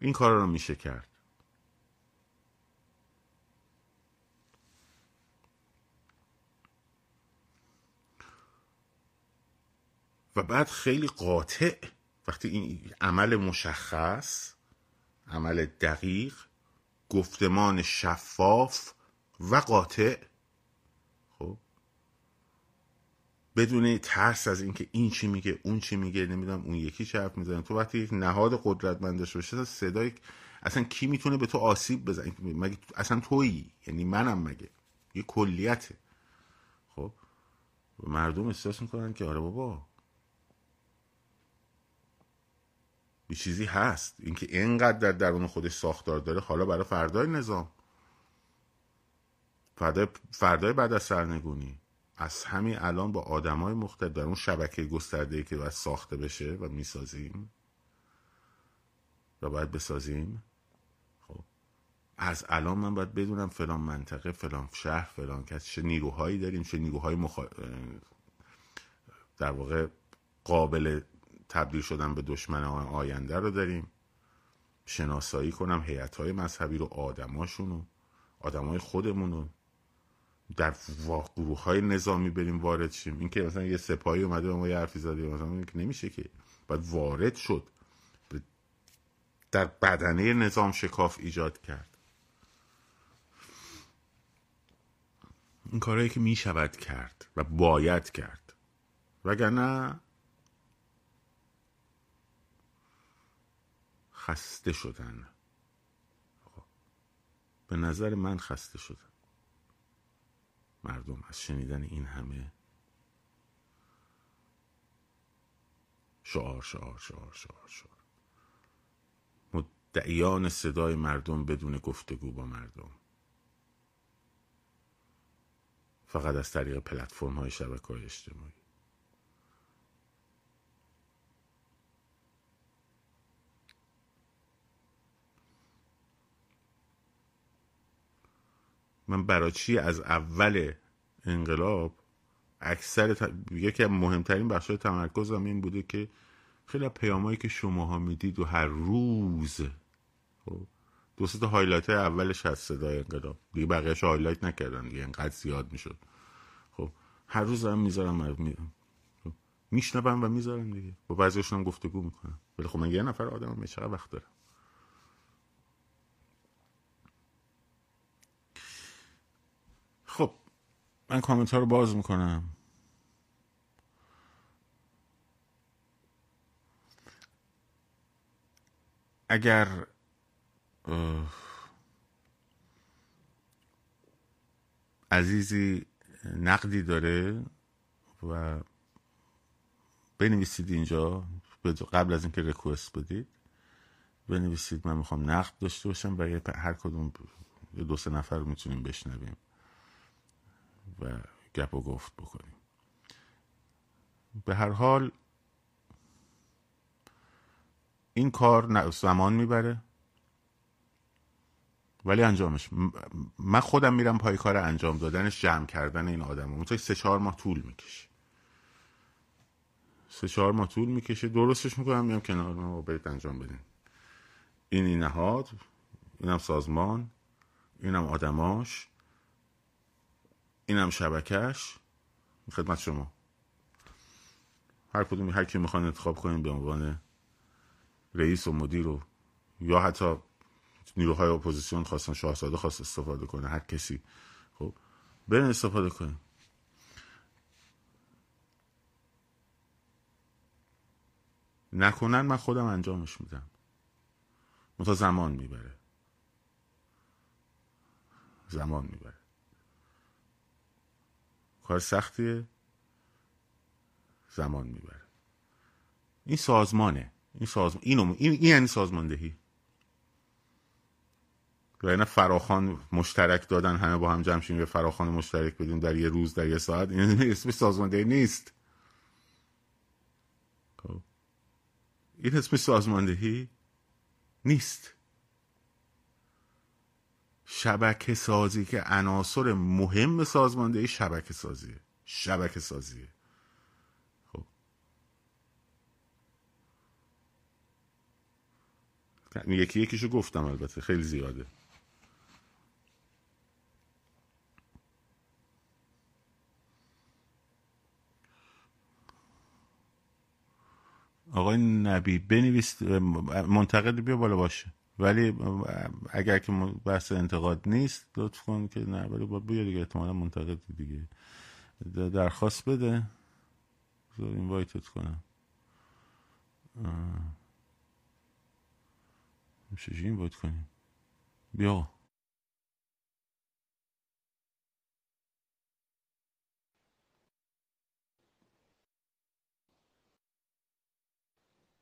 این کار رو میشه کرد. و بعد خیلی قاطع وقتی این عمل مشخص عمل دقیق گفتمان شفاف و قاطع خب بدون ترس از اینکه این چی میگه اون چی میگه نمی‌دونم اون یکی چه حرف می‌زنه. تو وقتی یک نهاد قدرتمند داشته باشه صدای اصلا کی می‌تونه به تو آسیب بزنه؟ مگه اصلا تویی؟ یعنی منم مگه؟ یه کلیته. خب مردم احساس می‌کنن که آره بابا یه چیزی هست. اینکه اینقدر در درون خودش ساختار داره حالا برای فردای نظام. فردای, فردای بعد از سرنگونی. از همین الان با آدمای مختلف در اون شبکه گسترده که باید ساخته بشه و می‌سازیم. و باید بسازیم. خب. از الان من باید بدونم فلان منطقه فلان شهر فلان کس چه نیروهایی داریم چه نیروهای مخ... در واقع قابل تبدیل شدن به دشمن آینده رو داریم. شناسایی کنم حیات های مذهبی رو آدماشون و آدمای خودمون رو. در گروه های نظامی بریم وارد شیم. این که مثلا یه سپاهی اومده به ما یه حرفی زده مثلا نمیشه که. باید وارد شد. در بدنه نظام شکاف ایجاد کرد. این کارهایی که می‌شود کرد و باید کرد. وگرنه خسته شدن. به نظر من خسته شدن. مردم از شنیدن این همه شعار شعار شعار شعار شعار. مدعیان صدای مردم بدون گفتگو با مردم. فقط از طریق پلتفرم های شبکه های اجتماعی. من برای چی از اول انقلاب اکثر ت... یکی از مهمترین بخش تمرکزم این بوده که خیلی پیامایی که شماها می‌دید و هر روز خب دو تا highlight اولش هست صدای انقلاب. دیگه بقیهش highlight نکردن دیگه انقدر زیاد می‌شد. خب هر روز هم می‌ذارم خب میشنوم و می‌ذارم دیگه. با بعضیشون هم گفتگو می‌کنم. ولی خب من یه نفر آدمم چقدر وقت دارم خب من کامنت ها رو باز می‌کنم. اگر عزیزی نقدی داره و بنویسید اینجا قبل از اینکه ریکوست بدید بنویسید من می‌خوام نقد داشته باشم و هر کدوم دو سه نفر می‌تونیم بشنویم. و گپ و گفت بکنیم. به هر حال این کار زمان می‌بره ولی انجامش من خودم میرم پای کار انجام دادنش جمع کردن این آدم منتها سه چهار ماه طول می‌کشه. سه چهار ماه طول می‌کشه درستش می‌کنم میام کنار ما برید انجام بدین. این این نهاد اینم سازمان اینم آدماش. اینم شبکش خدمت شما. هر کدومی هر کی می‌خوان انتخاب کنیم به عنوان رئیس و مدیر و یا حتی نیروهای اپوزیسیون خواستن شاهزاده خواست استفاده کنه هر کسی. خب برین استفاده کنیم نکنن من خودم انجامش میدم. متا زمان می‌بره. زمان می‌بره. کار سختیه. زمان می‌بره. این سازمانه. این سازمان اینو این, یعنی سازماندهی. یعنی فراخان مشترک دادن همه با هم جمع شیم یه فراخان مشترک بدیم در یه روز در یه ساعت. این اسم سازماندهی نیست. خب. این اسم سازماندهی نیست. شبکه سازی که عناصر مهم سازماندهی شبکه سازیه. شبکه سازیه. خب. یکی یکیشو گفتم البته خیلی زیاده. آقای نبی بنویس منتقد بیا بالا باشه. ولی اگر که بحث انتقاد نیست لطف کن که نه ولی باید بیا دیگه احتمالا منتقد دیگه. درخواست بده. بذار این وایتت کنم میشه این وایت کنیم بیا.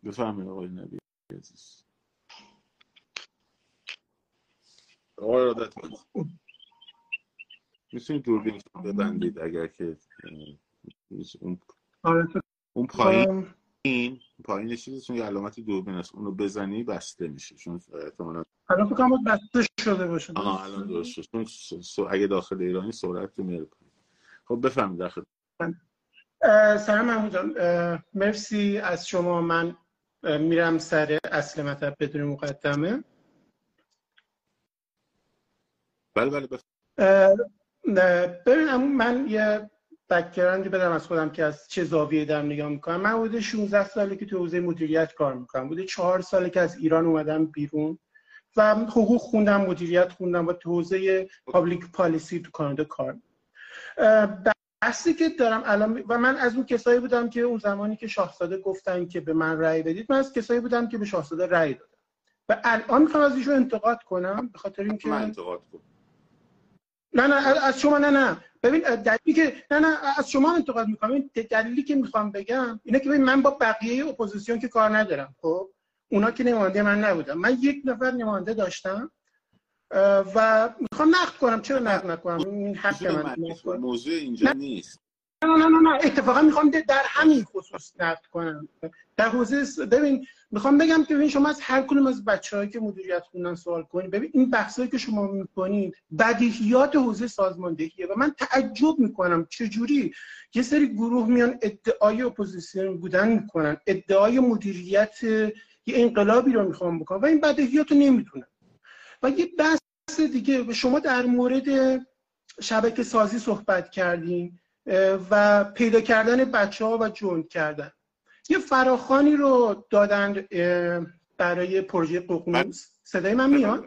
بفهمید آقای نبی عزیز. آقای ارادت می‌تونید دوربین ببندید اگر که اون آره. اون پایین این پایین چیزتون یه علامت دوربین است. اونو بزنی بسته میشه. چون احتمالاً الان فکر کنم بسته شده باشه. آها الان درست شد. چون اگه داخل ایرانی سرعت رو میره خب بفهمید داخل سلام محمود جان. مرسی از شما. من میرم سر اصل مطلب بدون مقدمه. بله بله ببینم من یه background ی بدم از خودم که از چه زاویه دارم نگاه می‌کنم. من بوده 16 ساله که تو حوزه مدیریت کار می‌کنم. بوده چهار ساله که از ایران اومدم بیرون و حقوق خوندم مدیریت خوندم و تو حوزه public policy تو کانادا کار بحثی که دارم الان و من از اون کسایی بودم که اون زمانی که شاهزاده گفتن که به من رأی بدید من از کسایی بودم که به شاهزاده رأی دادم. و الان می‌خوام از ایشون انتقاد کنم به خاطر اینکه من انتقاد کنم نه نه از شما نه نه. ببین دلیلی که نه نه از شما انتقاد می‌کنم. دلیلی که می‌خوام بگم اینه که ببین من با بقیه اپوزیسیون که کار ندارم خب؟ اونا که نماینده من نبودم من یک نفر نماینده داشتم و می‌خوام نقد کنم. چرا نقد نکنم؟ این حق من موضوع اینجا نیست. نه نه نه نه. اتفاقا می‌خوام در همین خصوص نقد کنم. در حوزه ببین می‌خوام بگم که ببین شما از هر کدوم از بچه‌هایی که مدیریت خوندن سوال کنید ببین این بحثایی که شما می‌کنید بدیهیات حوزه سازماندهیه و من تعجب می‌کنم چجوری یه سری گروه میان ادعای اپوزیسیون بودن می‌کنن ادعای مدیریت یه انقلابی رو می‌خوام بکنم و این بدیهیات رو نمی‌دونن. و یه بحث دیگه شما در مورد شبکه سازی صحبت کردیم و پیدا کردن بچه ها و جوند کردن. یه فراخانی رو دادن برای پروژه ققنوس صدای من میاد؟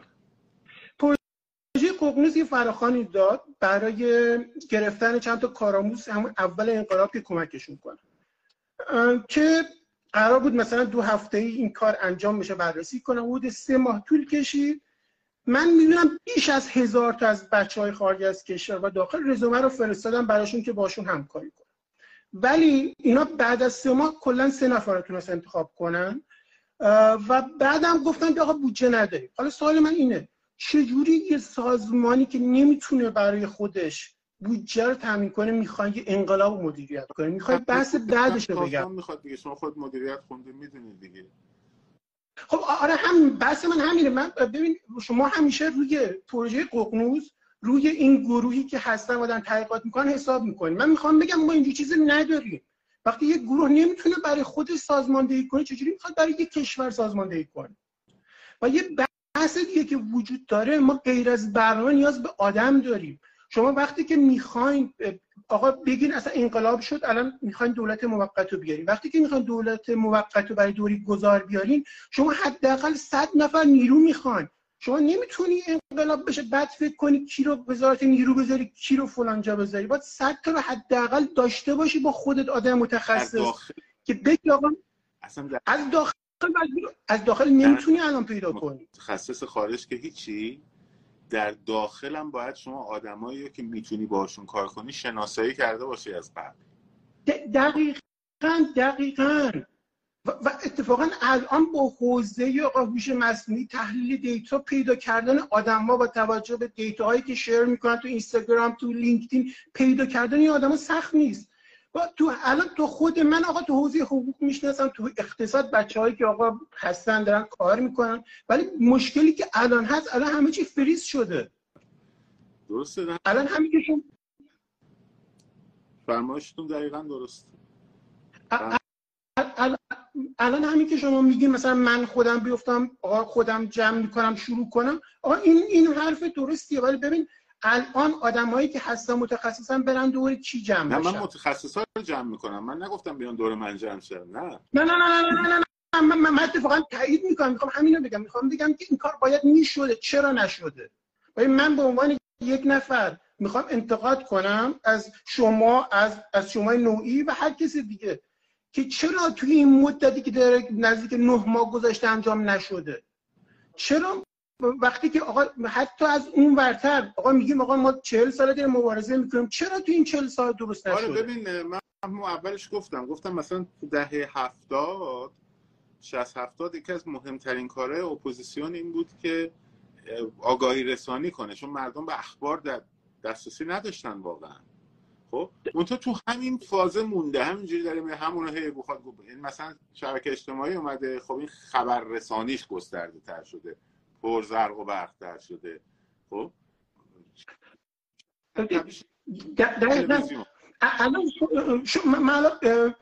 پروژه ققنوس یه فراخانی داد برای گرفتن چند تا کارآموز همون اول انقلاب که کمکشون کنه. که قرار بود مثلا دو هفته ای این کار انجام میشه بررسی کنم بود سه ماه طول کشید. من می‌دونم بیش از هزار تا از بچه های خارج از کشور و داخل رزومه رو فرستادم براشون که باشون همکاری کنم ولی اینا بعد از سه ماه کلا سه نفر رو تونست انتخاب کنن. و بعدم گفتن که آقا بودجه نداریم. حالا سوال من اینه چجوری یه سازمانی که نمی‌تونه برای خودش بودجه رو تامین کنه می‌خواد یه انقلاب مدیریت کنه؟ می‌خواد بحث بعدش رو بگم. می‌خواد دیگه. شما خود مدیریت خونده می‌دونید دیگه. خب آره هم بحث من همینه. من ببین شما همیشه روی پروژه ققنوس روی این گروهی که هستن و دارن تحقیقات می‌کنن حساب می‌کنیم. من می‌خوام بگم ما اینجور چیزی نداریم. وقتی یک گروه نمی‌تونه برای خودش سازماندهی کنه چجوری می‌خواد برای یک کشور سازماندهی کنه؟ و یه بحث دیگه که وجود داره ما غیر از برنامه نیاز به آدم داریم. شما وقتی که می‌خواین آقا بگین اصلا انقلاب شد الان می‌خواین دولت موقت رو بیارین. وقتی که می‌خواین دولت موقت رو برای دوری گذار بیارین شما حداقل 100 نفر نیرو می‌خواین. شما نمی‌تونی انقلاب بشه بعد فکر کنی کی رو وزارت نیرو بذاری کی رو فلان جا بذاری. باید 100 تا رو حداقل داشته باشی با خودت آدم متخصص. که بگی آقا از داخل از داخل نمی‌تونی الان پیدا کنی. متخصص خارج که هیچی؟ در داخلم باید شما آدمایی که می‌تونی باشون کار کنی شناسایی کرده باشی از قبل. دقیقا دقیقا. و اتفاقا الان با حوزه هوش مصنوعی تحلیل دیتا پیدا کردن آدما با توجه به دیتا هایی که شیر می‌کنن تو اینستاگرام تو لینکدین پیدا کردن این آدما سخت نیست. و تو الان تو خود من آقا تو حوزه حقوق می‌شناسم تو اقتصاد بچه‌هایی که آقا هستن دارن کار می‌کنن ولی مشکلی که الان هست الان همه چی فریز شده. درسته الان همین که شما فرمایشتون دقیقا درست الان الان همین که شما میگین مثلا من خودم بیفتم آقا خودم جمع می‌کنم شروع کنم آقا این این حرف درستیه ولی ببین الان آدمایی که هستن متخصصا برن دور چی جمع نه من متخصصا رو جمع می‌کنم من نگفتم بیان دور من جمع شه نه نه نه نه نه نه, نه. من من اتفاقا تایید می‌کنم می‌خوام همینو بگم می‌خوام بگم که این کار باید می‌شده چرا نشده ولی من به عنوان یک نفر می‌خوام انتقاد کنم از شما از از شما نوعی و هر کسی دیگه که چرا توی این مدتی که داره نزدیک نه ماه گذشته انجام نشده؟ چرا وقتی که آقا حتی از اون ورتر آقا میگیم آقا ما چهل ساله داریم مبارزه می‌کنیم چرا تو این چهل سال درست آره نشده؟ ببین من اولش گفتم گفتم مثلا تو دهه هفتاد شست هفتاد یکی از مهمترین کارهای اپوزیسیون این بود که اه، آگاهی رسانی کنه چون مردم به اخبار در دسترسی نداشتن واقعا. خب؟ منتها تو همین فازه مونده. همینجوری داره میره همون هی بخواد این مثلا شبکه اجتماعی اومده. خب این خبر رسانیش گسترده تر شده. پر زرق و برق تر شده. خب؟ تلویزیون. الان من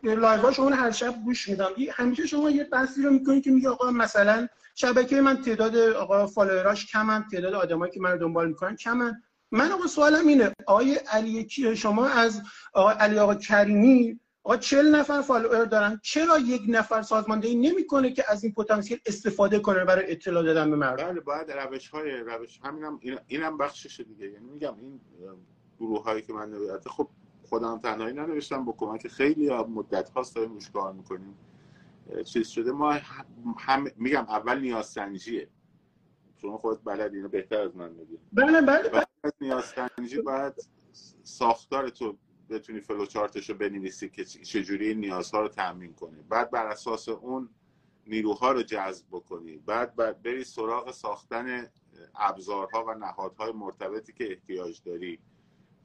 live شما هر شب گوش میدم. همیشه شما یه بحثی رو می‌کنید که میگه آقا مثلا شبکه من تعداد آقا follower اش کمن تعداد آدمایی که من رو دنبال می‌کنن کمن. من آقا سوالم اینه. آقای علی شما از آقا علی آقا کریمی آقا 40 نفر follower دارن. چرا یک نفر سازماندهی نمی‌کنه که از این پتانسیل استفاده کنه برای اطلاع دادن به مردم؟ بله باید روش های روش همینم این اینم بخششه دیگه. یعنی میگم این گروه هایی که من نوشته خب خودم تنهایی ننوشتم با کمک خیلی مدت هاست داریم روش کار می‌کنیم. چیز شده. ما هم میگم اول نیاز سنجیه شما خودت بلد اینو بهتر از من میگی بله بله بعد از نیاز سنجی باید ساختار تو بتونی فلوچارتش رو بنویسی که چجوری این نیازها رو تامین کنی. بعد بر اساس اون نیروها رو جذب بکنی. بعد, بعد بری سراغ ساختن ابزارها و نهادهای مرتبطی که احتیاج داری.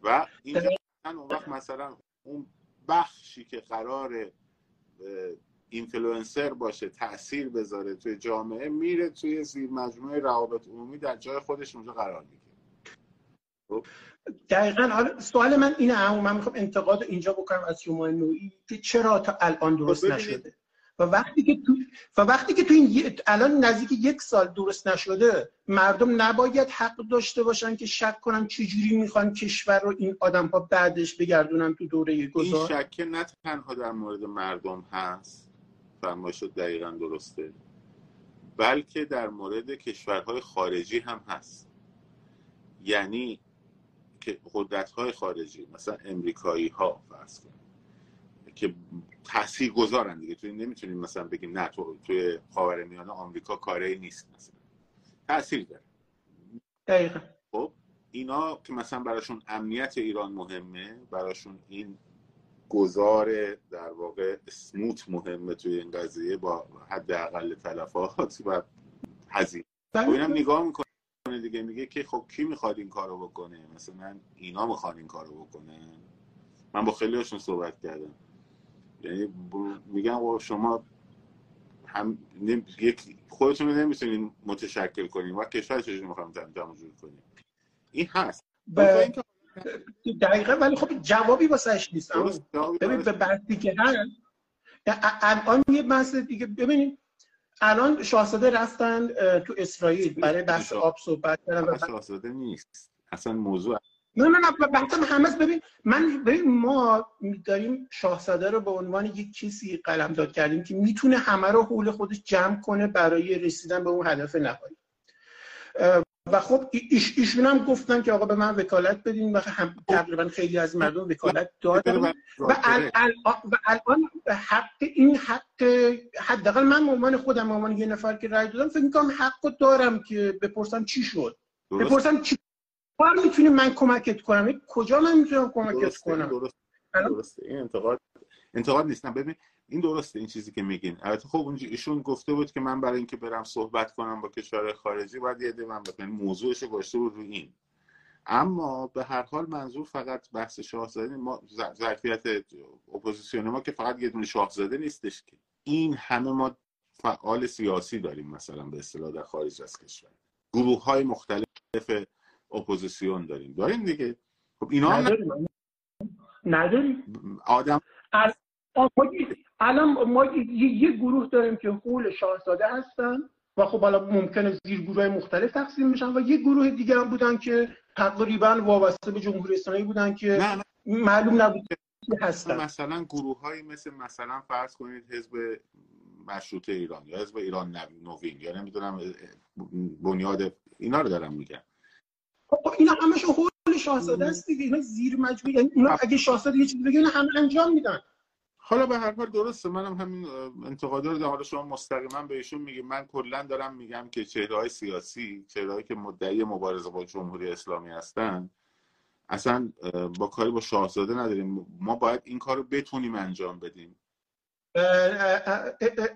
و اینجا اون وقت مثلا اون بخشی که قرار اینفلوئنسر باشه تاثیر بذاره توی جامعه میره توی زیر مجموعه روابط عمومی در جای خودش اونجا قرار می‌گیره. دقیقا حالا سوال من اینه هم من می‌خوام انتقاد اینجا بکنم از شما نوعی که چرا تا الان درست خب نشده؟ و وقتی که تو و وقتی که تو این الان نزدیک یک سال درست نشده مردم نباید حق داشته باشن که شک کنن چجوری می‌خوان کشور رو این آدم ها بعدش بگردونن تو دوره گذار؟ این شکه نه تنها در مورد مردم هست فرمایش دقیقا درسته. بلکه در مورد کشورهای خارجی هم هست. یعنی که قدرت خارجی مثلا امریکایی ها فرض کنید که تاثیر گذارن دیگه توی نمی‌تونیم مثلا بگیم نه تو توی خاورمیانه آمریکا کاری نیست مثلا. تاثیر داره. دقیقا. خب اینا که مثلا براشون امنیت ایران مهمه براشون این گذار در واقع اسموت مهمه توی این قضیه با حداقل تلفات و هزینه. خب اینم نگاه می‌کنه دیگه میگه که خب کی می‌خواد این کارو بکنه؟ مثلا اینا می‌خوان این کارو بکنه من با خیلی هاشون صحبت کردم. یعنی میگم شما هم یک خودتون رو نمی‌تونین متشکل کنین. و کشور چجوری می‌خوام جمع جور کنین این هست. ب... دقیقا ولی خب جوابی واسش نیست. ببین به بحثی که هست الان یه بحث دیگه ببینید الان شاهزاده رفتن تو اسرائیل. برای بحث آب صحبت کردن شاهزاده نیست. اصلا موضوع نه نه نه بحثم همه ببین من ببین ما داریم شاهزاده رو به عنوان یک کسی قلمداد کردیم که می‌تونه همه رو حول خودش جمع کنه برای رسیدن به اون هدف نهایی. و خب ایش ایشون هم گفتن که آقا به من وکالت بدین و هم تقریبا خیلی از مردم وکالت دادن. و الان و الان حق این حق حداقل من به عنوان خودم به عنوان یه نفر که رای دادم فکر می‌کنم حق دارم که بپرسم چی شد. بپرسم چی کار می‌تونیم من کمکت کنم؟ کجا من می‌تونم کمکت درسته، کنم؟ درسته. این انتقاد انتقاد نیست نه ببین این درسته این چیزی که میگین. البته خب اونجا ایشون گفته بود که من برای اینکه برم صحبت کنم با کشور خارجی باید یه من بکنم موضوعش گذاشته بود رو این. اما به هر حال منظور فقط بحث شاهزاده ما ظرفیت اپوزیسیون ما که فقط یه دونه شاهزاده نیستش که. این همه ما فعال سیاسی داریم مثلا به اصطلاح در خارج از کشور. گروه های مختلف اپوزیسیون داریم. داریم دیگه. خب اینا نداریم. نداریم. آدم الان ما یه گروه داریم که حول شاهزاده هستن و خب حالا ممکنه زیر گروه مختلف تقسیم بشن و یه گروه دیگه هم بودن که تقریبا وابسته به جمهوری اسلامی بودن که نه معلوم نبود هستن. مثلا گروه های مثل مثلا فرض کنید حزب مشروطه ایران یا حزب ایران نوین یا نمی‌دونم بنیاد اینا رو دارم میگم. خب اینا همش حول شاهزاده است دیگه. اینا زیر مجموعه. یعنی اینا اگه شاهزاده یه چیزی بگه اینا همه انجام میدن. حالا به هر حال درسته. منم همین انتقادا رو حالا شما مستقیما بهشون میگیم من کلا دارم میگم که چهره های سیاسی چهره که مدعی مبارزه با جمهوری اسلامی هستن اصلا با کاری با شاهزاده نداریم. ما باید این کار رو بتونیم انجام بدیم.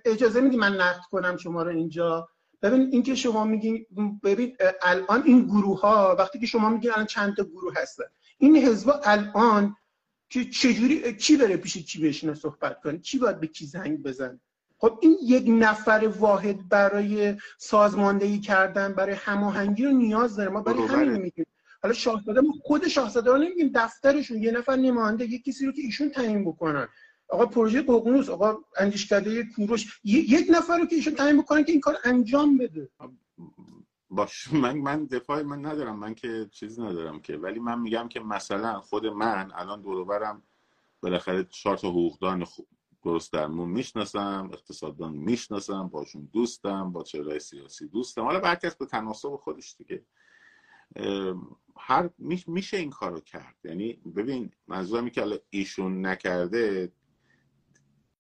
اجازه میدی من نقد کنم شما رو اینجا؟ ببین اینکه شما میگین ببین الان این گروه ها وقتی که شما میگین الان چند تا گروه هستن این حزب الان که چجوری کی بره پیش کی بشینه صحبت کنه؟ کی باید به کی زنگ بزنه؟ خب این یک نفر واحد برای سازماندهی کردن برای هماهنگی رو نیاز داره. ما برای همین میگیم. حالا شاهزاده ما خود شاهزاده رو نمیگیم دفترشون یه نفر نماینده یک کسی رو که ایشون تعیین بکنن. آقا پروژه ققنوس آقا اندیشکده کوروش. یک نفر رو که ایشون تعیین بکنن که این کار انجام بده. باش. من من دفاع من ندارم. من که چیزی ندارم که. ولی من میگم که مثلا خود من الان دوروبرم بالاخره چهار تا حقوقدان درست درمون می‌شناسم اقتصاددان می‌شناسم باشون دوستم با چهرهای سیاسی دوستم. حالا هر کس به تناسب خودش دیگه. هر میشه این کارو کرد. یعنی ببین منظورم که ایشون نکرده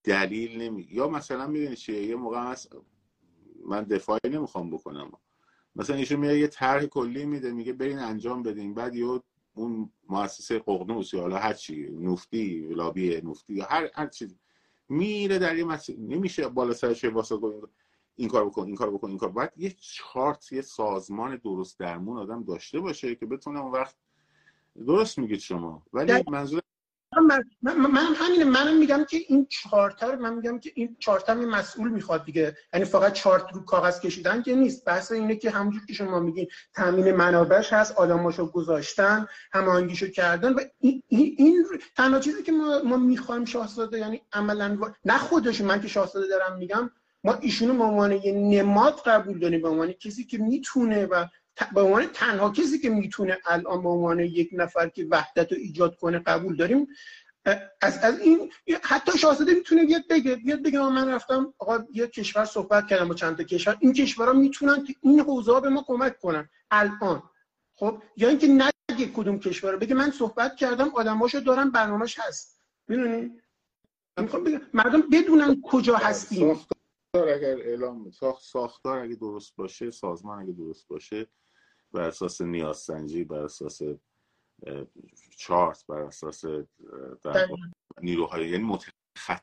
دلیل نمی یا مثلا می‌دونی چیه؟ یه موقع هست من دفاعی نمی‌خوام بکنم. مثلا ایشون میاد یه طرح کلی میده میگه برین انجام بدین. بعد یه اون مؤسسه ققنوس یا حالا هر چی نفتی لابی نفتی یا هر هر چیز میره در یه مسئله نمیشه بالا سرش واسه این کار بکن این کار بکن این کار. باید یه چارت یه سازمان درست درمون آدم داشته باشه که بتونه اون وقت درست میگید شما. ولی منظور من, من همینه منم میگم که این چارتر من میگم که این چارتر می مسئول می‌خواد دیگه. یعنی فقط چارت رو کاغذ کشیدن که نیست. بحث اینه که همونجور که شما میگین تامین منابعش هست آدماشو گذاشتن هماهنگیشو کردن و این, این تنها چیزی که ما, ما می‌خوایم شاهزاده یعنی عملا نه خودش من که شاهزاده دارم میگم ما ایشونو به عنوان یه نماد قبول داریم به عنوان کسی که می‌تونه و به عنوان تنها کسی که می‌تونه الان به عنوان یک نفر که وحدت رو ایجاد کنه قبول داریم. از, از این حتی شاهزاده می‌تونه بیاد بگه بیاد بگه من رفتم آقا یه کشور صحبت کردم با چند تا کشور. این کشورها می‌تونن که این حوزه به ما کمک کنن الان. خب یا اینکه نگه کدوم کشور بگه من صحبت کردم آدماشو دارم برنامهش هست. می‌دونی؟ مردم بدونن کجا هستیم. اگر اعلام ساخت ساختار اگه درست باشه سازمان اگه درست باشه بر اساس نیاز سنجی بر اساس چارت بر اساس در نیروهای یعنی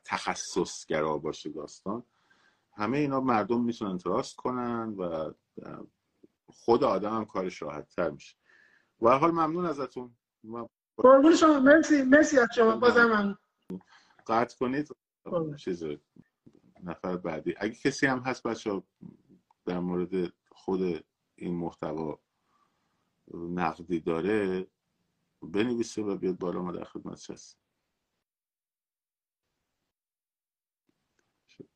تخصصگرا باشه داستان. همه اینا مردم می‌تونن تراست کنن و خود آدم هم کارش راحت تر میشه و حال ممنون ازتون. قربون شما. مرسی مرسی از شما. بازم قطع کنید. چیز نفر بعدی. اگه کسی هم هست بچه در مورد خود این محتوا نقدی داره بنویسه و بیاد بالا ما در خدمت هست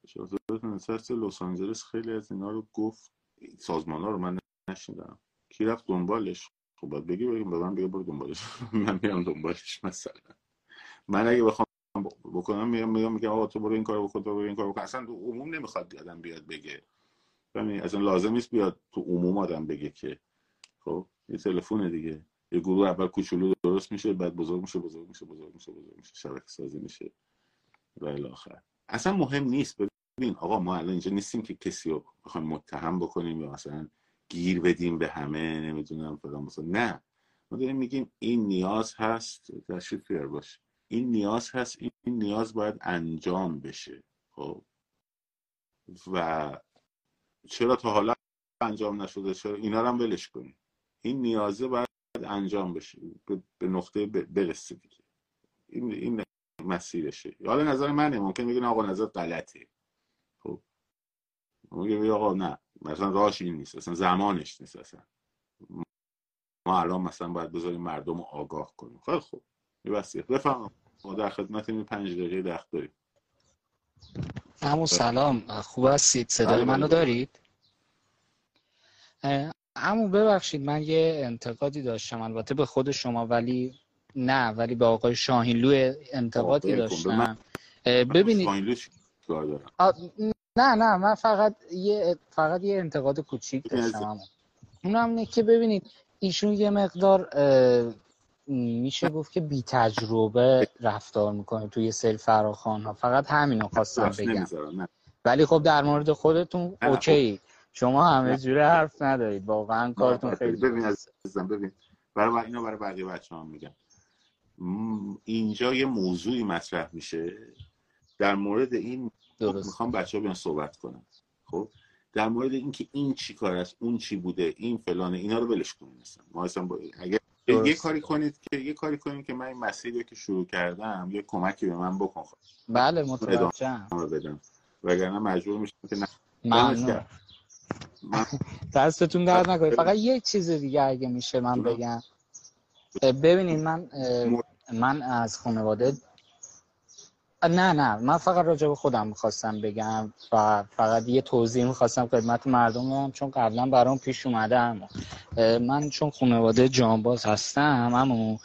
شخصیت لس آنجلس خیلی از اینا رو گفت سازمان ها رو من نشیدم کی رفت دنبالش؟ خب باید بگی بگیم به من بگه برو دنبالش. من میام دنبالش مثلا. من اگه بخوام بکنم میگم میگم میگم آقا تو برو این کارو بکن تو برو این کارو بکن. اصلا تو عموم نمی‌خواد آدم بیاد بگه. یعنی اصلا لازم نیست بیاد تو عموم آدم بگه که. خب یه تلفن دیگه. یه گروه اول کوچولو درست میشه بعد بزرگ میشه بزرگ میشه بزرگ میشه بزرگ میشه شبکه سازی میشه و الی آخر. اصلا مهم نیست. ببین آقا ما الان اینجا نیستیم که کسی رو بخوایم متهم بکنیم یا مثلا گیر بدیم به همه نمی‌دونم فلان مثلا. نه. ما داریم میگیم این نیاز هست. تشریف باشه. این نیاز هست. این نیاز باید انجام بشه. خب. و چرا تا حالا انجام نشده؟ چرا اینا رو هم ولش کنیم. این نیازه باید انجام بشه به نقطه برسه دیگه. این این مسیرشه. حالا نظر منه ممکن بگین آقا نظر غلطه. خب. ممکن آقا نه مثلا راهش این نیست اصلا زمانش نیست اصلا. ما الان مثلا باید بذاریم مردم رو آگاه کنیم. خیلی خوب. بسیار بفهم ما در خدمت این پنج دقیقه دخت داریم. همون سلام. خوب هستید؟ صدای بله، منو بله. دارید همون ببخشید من یه انتقادی داشتم البته به خود شما ولی نه ولی به آقای شاهینلو انتقادی داشتم. ببینید. نه نه من فقط یه فقط یه انتقاد کوچیک داشتم اونم اینه که ببینید ایشون یه مقدار میشه گفت که بی تجربه رفتار می‌کنه توی سری فراخوان ها فقط همینو خواستم بگم. ولی خب در مورد خودتون اوکی. شما همه. جوره حرف ندارید. واقعا کارتون خیلی ببین. عزیزم ببین. برای اینو برای بقیه بچه هم میگم اینجا یه موضوعی مطرح میشه. در مورد این درست. می‌خوام بچه ها بیان صحبت کنن. خب؟ در مورد اینکه این چی کار است اون چی بوده این فلانه اینا رو ولش کنید مثلا ما اصلا با... اگر یه درست. کاری کنید که یه کاری کنید که من این مسیری که شروع کردم یه کمکی به من بکن. خب؟ بله متوجهم. بدم. وگرنه مجبور میشم که نه. دستتون درد نکنه. فقط یه چیز دیگه اگه میشه من. بگم. ببینید من من از خانواده نه نه من فقط راجع به خودم می‌خواستم بگم و فقط یه توضیح می‌خواستم خدمت مردم چون قبلا برام پیش اومده اما. من چون خانواده جانباز هستم اما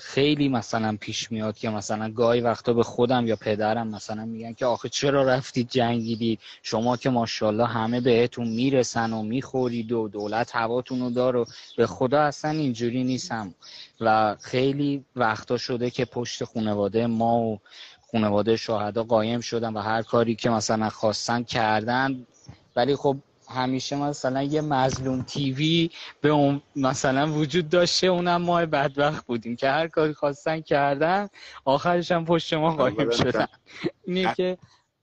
خیلی مثلا پیش میاد که مثلا گاهی وقتا به خودم یا پدرم مثلا میگن که آخه چرا رفتید جنگیدید شما که ماشاءالله همه بهتون می‌رسن و می‌خورید و دولت هواتون رو داره و به خدا اصلا اینجوری نیستم. و خیلی وقتا شده که پشت خانواده ما و خانواده شهدا قایم شدن و هر کاری که مثلا خواستن کردن. ولی خب همیشه مثلا یه مظلوم تیوی به اون مثلا وجود داشته اونم ما بدبخت بودیم که هر کاری خواستن کردن آخرش هم پشت ما قایم شدن. اینه که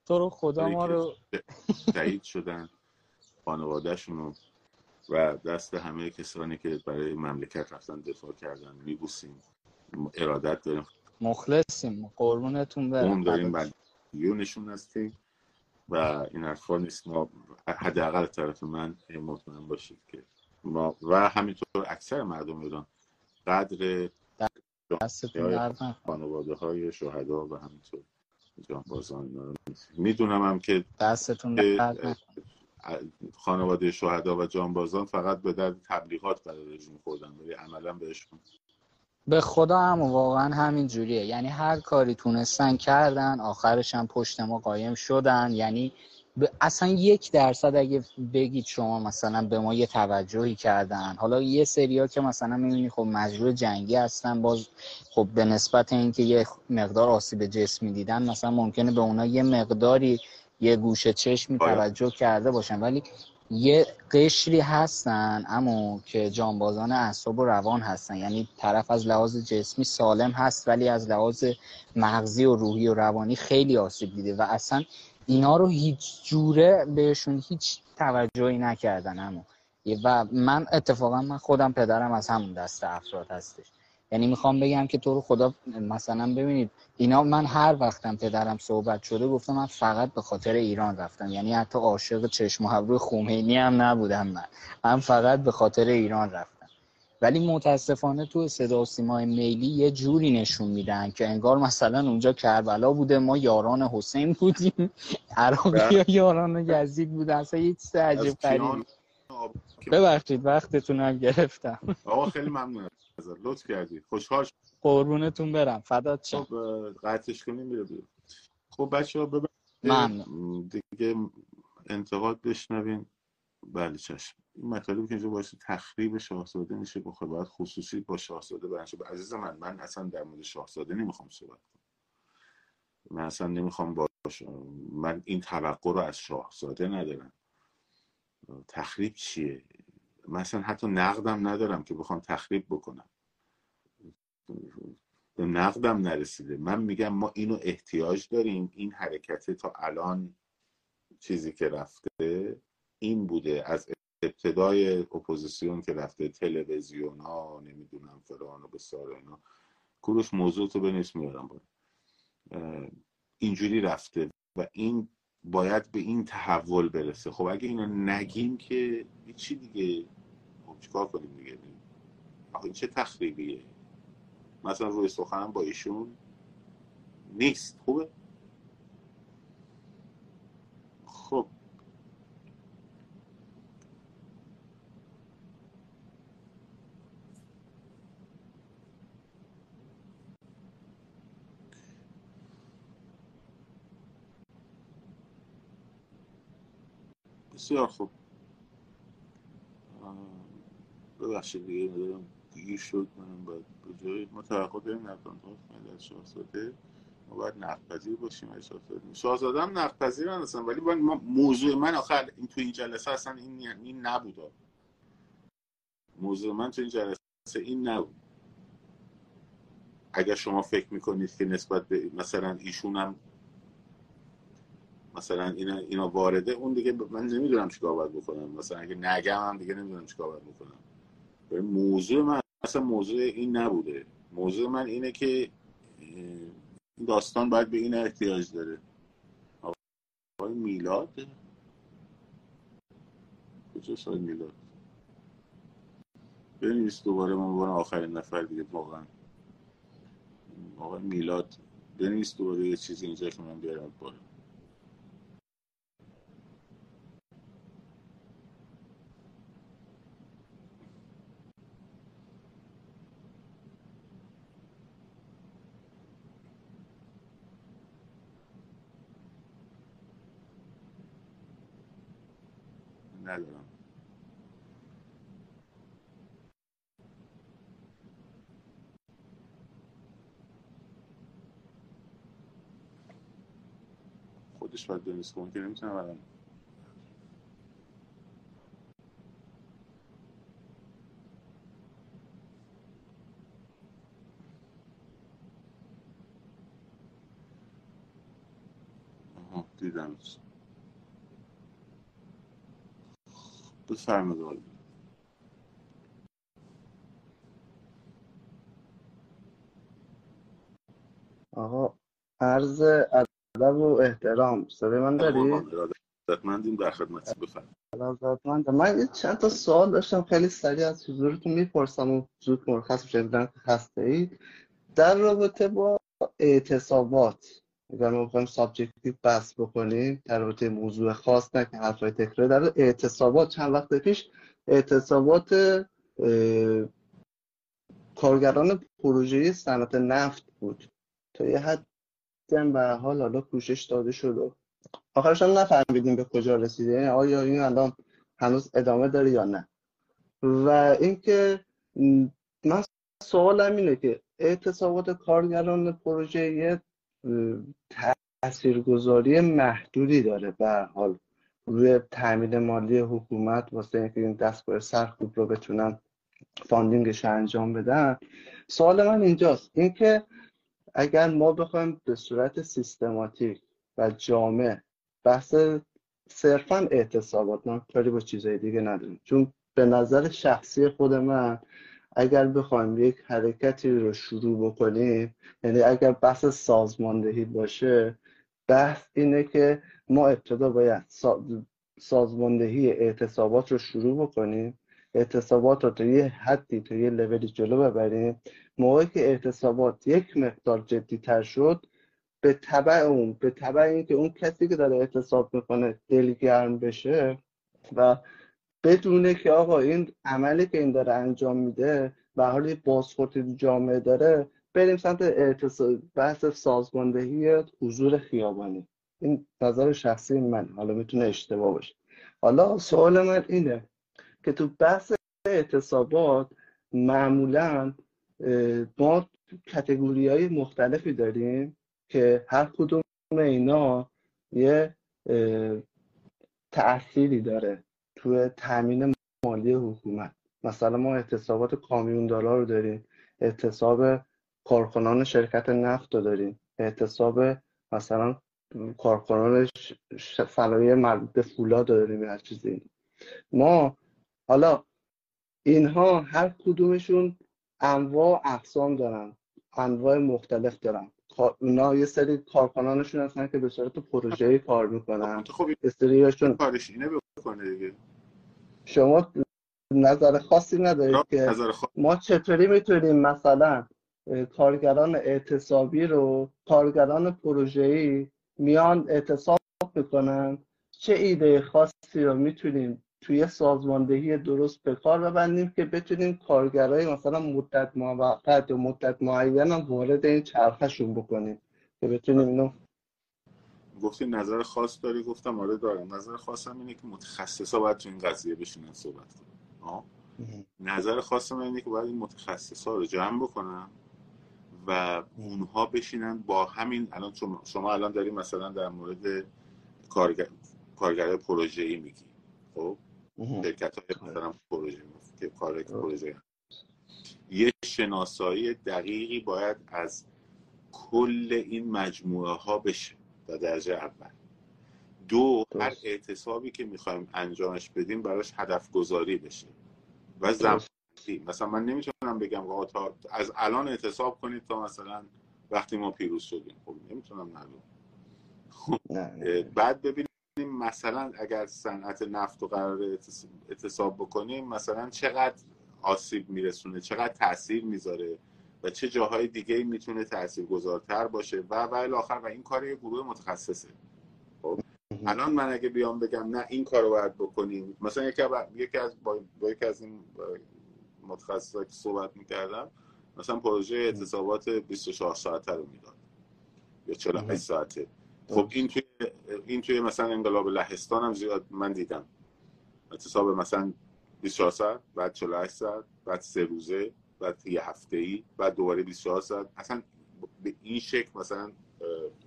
تو رو خدا ما رو شهید شدن خانوادهشون رو و دست همه کسانی که برای مملکت رفتن دفاع کردن. میبوسیم. ارادت داریم. مخلصیم. قربونتون برم. قوم داریم. فدات مدیونشون هستیم. و این حرفا نیست ما حداقل طرف من مطمئن باشید که ما و همینطور اکثر مردم ایران قدر. خانواده های شهدا و همینطور جانبازان می‌دونم هم که دستتون. خانواده شهدا و جانبازان فقط به درد تبلیغات برای رژیم خوردن ولی عملا بهشون به خدا هم واقعا همین جوریه. یعنی هر کاری تونستن کردن آخرش هم پشت ما قایم شدن. یعنی ب- اصلا یک درصد اگه بگید شما مثلا به ما یه توجهی کردن. حالا یه سریا که مثلا می‌بینی خب مجبور جنگی هستن باز خب به نسبت اینکه یه مقدار آسیب جسمی دیدن مثلا ممکنه به اونا یه مقداری یه گوشه چشمی باید. توجه کرده باشن. ولی یه قشری هستن اما که جانبازان اعصاب و روان هستن. یعنی طرف از لحاظ جسمی سالم هست ولی از لحاظ مغزی و روحی و روانی خیلی آسیب دیده و اصلا اینا رو هیچ جوره بهشون هیچ توجهی نکردن اما و من اتفاقا من خودم پدرم از همون دسته افراد هستش. یعنی می‌خوام بگم که تو رو خدا مثلا ببینید اینا من هر وقتم پدرم صحبت شده گفتم من فقط به خاطر ایران رفتم. یعنی حتی عاشق چشم و ابروی خمینی هم نبودم من. من فقط به خاطر ایران رفتم. ولی متاسفانه تو صدا و سیمای میلی یه جوری نشون میدن که انگار مثلا اونجا کربلا بوده ما یاران حسین بودیم. عراقی ها یاران یزید بودن. اصلا یه چیز عجیب ببخشید وقتتون هم گرفتم. آقا خیلی ممنون ازت لطف کردی. خوشحال قربونتون برم. فدات شم. خب قطعش کنیم میره بیرون. خب بچه ها ممنون. دیگه انتقاد بشنوین. بله چشم. این مطالبی که اینجا باعث تخریب شاهزاده میشه بخواه باید خصوصی با شاهزاده برنشه عزیز من من اصلا در مورد شاهزاده نمی‌خوام صحبت کنم. من اصلا نمی‌خوام باش من این توقع رو از شاهزاده ندارم. تخریب چیه؟ من اصلا حتی نقدم ندارم که بخوام تخریب بکنم. به نقدم نرسیده. من میگم ما اینو احتیاج داریم. این حرکت تا الان چیزی که رفته این بوده. از ابتدای اپوزیسیون که رفته تلویزیون ها نمی‌دونم فلان و بسار اینا. کروش موضوع تو بنویس میارم. باید. اینجوری رفته و این باید به این تحول برسه. خب اگه اینو نگیم که چی دیگه؟ خب چیکار کنیم دیگه؟ آخه این چه تخریبیه؟ مثلا روی سخن با ایشون نیست. خوبه؟ خب. بسیار خوب. ببخشید دیگه ندارم دیگه شد منم باید به جای ما توقع داریم نقدان از شاهزاده ما باید نقد باشیم از شاهزاده شاهزاده هم نقد هستن ولی باید موضوع من آخر این تو این جلسه اصلا این, این نبود موضوع من تو این جلسه این نبود. اگر شما فکر می‌کنید که نسبت به مثلا ایشون هم مثلا اینا, اینا وارده اون دیگه من نمی‌دونم چیکار باید بکنم. مثلا اگه نگم هم دیگه نمی‌دونم چیکار باید بکنم. موضوع من اصلا موضوع این نبوده. موضوع من اینه که داستان باید به این احتیاج داره. آقای میلاد؟ کجاست آقای میلاد؟ بنویس دوباره من بارم آخرین نفر دیگه واقعا. آقای میلاد بنویس دوباره یه چیزی اینجا که من بیارم بالا ندارم. خودش باید دونست کنه که نمی‌تونم الان دیدم بفرمایید آقا عرض ادب و احترام. صدای من داری؟ ارادتمندیم در خدمت بفرمایید. من یه چند تا سوال داشتم. خیلی سریع از حضورتون می‌پرسم و زود مرخص شدن هسته اید در رابطه با اعتصابات اگر ما بخوایم سابجکتیو بس بکنیم در رابطه موضوع خاص نه که حرفای تکرار در اعتصابات چند وقت پیش اعتصابات کارگران پروژه صنعت نفت بود. تا یه حد به حال حالا پوشش داده شد. و آخرش هم نفهمیدیم به کجا رسیده یعنی آیا این الان هنوز ادامه داره یا نه. و اینکه من سوالم اینه که اعتصابات کارگران پروژه یه تاثیرگذاری محدودی داره به حال روی تامین مالی حکومت واسه اینکه این دستگاه سرکوب رو بتونن فاندینگش انجام بدن. سوال من اینجاست. اینکه اگر ما بخوایم به صورت سیستماتیک و جامع بحث صرفا اعتصابات ما کاری با چیزهای دیگه نداریم. چون به نظر شخصی خود من اگر بخوایم یک حرکتی رو شروع بکنیم یعنی اگر بحث سازماندهی باشه بحث اینه که ما ابتدا باید سازماندهی اعتصابات رو شروع بکنیم اعتصابات رو تا یه حدی تا یه لولی جلو ببریم. موقعی که اعتصابات یک مقدار جدی تر شد به طبع اون به طبع اینکه اون کسی که داره اعتصاب می‌کنه دلگرم بشه و بدونه که آقا این عملی که این داره انجام میده و حالی بازخورد جامعه داره بریم سمت بحث سازماندهی حضور خیابانی. این نظر شخصی من حالا می‌تونه اشتباه باشه. حالا سوال من اینه که تو بحث اعتصابات معمولا ما کتگوری های مختلفی داریم که هر کدوم اینا یه تأثیری داره. توی تامین مالی حکومت. مثلا ما اعتصابات کامیوندارا رو داریم. اعتصاب کارکنان شرکت نفت رو داریم. اعتصاب مثلا کارکنان صنایع مربوط به فولاد داریم هر چیزی. ما حالا اینها هر کدومشون انواع اقسام دارن. انواع مختلف دارن. اونا یه سری کارکنانشون هستن که به صورت پروژه‌ای کار می‌کنن. خب استریاشون کارش اینه بکنه دیگه. شما نظر خاصی ندارید که ما چطوری می‌تونیم مثلا کارگران اعتصابی رو کارگران پروژه‌ای میان اعتصاب می‌کنن چه ایده خاصی رو می‌تونیم توی سازماندهی درست به کار ببندیم که بتونیم کارگرای مثلا مدت موقت یا مدت معین وارد این چرخشون بکنیم؟ که بتونیم اینو گفتی نظر خاص داری؟ گفتم آره دارم. نظر خاصم اینه که متخصصا باید تو این قضیه بشینن صحبت کنن. نظر خاصم اینه که باید این متخصصا رو جمع بکنم و اونها بشینن با همین الان شما الان داری مثلا در مورد کارگر کارگر پروژه ای میگی. خب؟ شرکت های مثلا پروژه که کار پروژه یه شناسایی دقیقی باید از کل این مجموعه ها بشه. در درجه اول. دو هر اعتصابی که می‌خوایم انجامش بدیم براش هدف گذاری بشه و زمانی. مثلا من نمی‌تونم بگم تا از الان اعتصاب کنید تا مثلا وقتی ما پیروز شدیم. خب نمی‌تونم نگم بعد ببینیم مثلا اگر صنعت نفت رو قرار اعتصاب بکنیم مثلا چقدر آسیب میرسونه چقدر تاثیر می‌ذاره؟ و چه جاهای دیگه می‌تونه تأثیر گذارتر باشه. و و آخر و این کار یه گروه متخصصه. خب؟ الان من اگه بیام بگم نه این کار رو باید بکنیم. مثلا یکی, یکی از با... با یکی از این متخصصا که صحبت می‌کردم مثلا پروژه اعتصابات 24 ساعته رو می‌داد. یا 48 ساعته. خب. این توی این توی مثلا انقلاب لهستان هم زیاد من دیدم. اعتصاب مثلا 24 ساعت بعد 48 ساعت بعد سه روزه. بعد یه هفته ای بعد دوباره 24 ساعت. اصلا به این شکل مثلا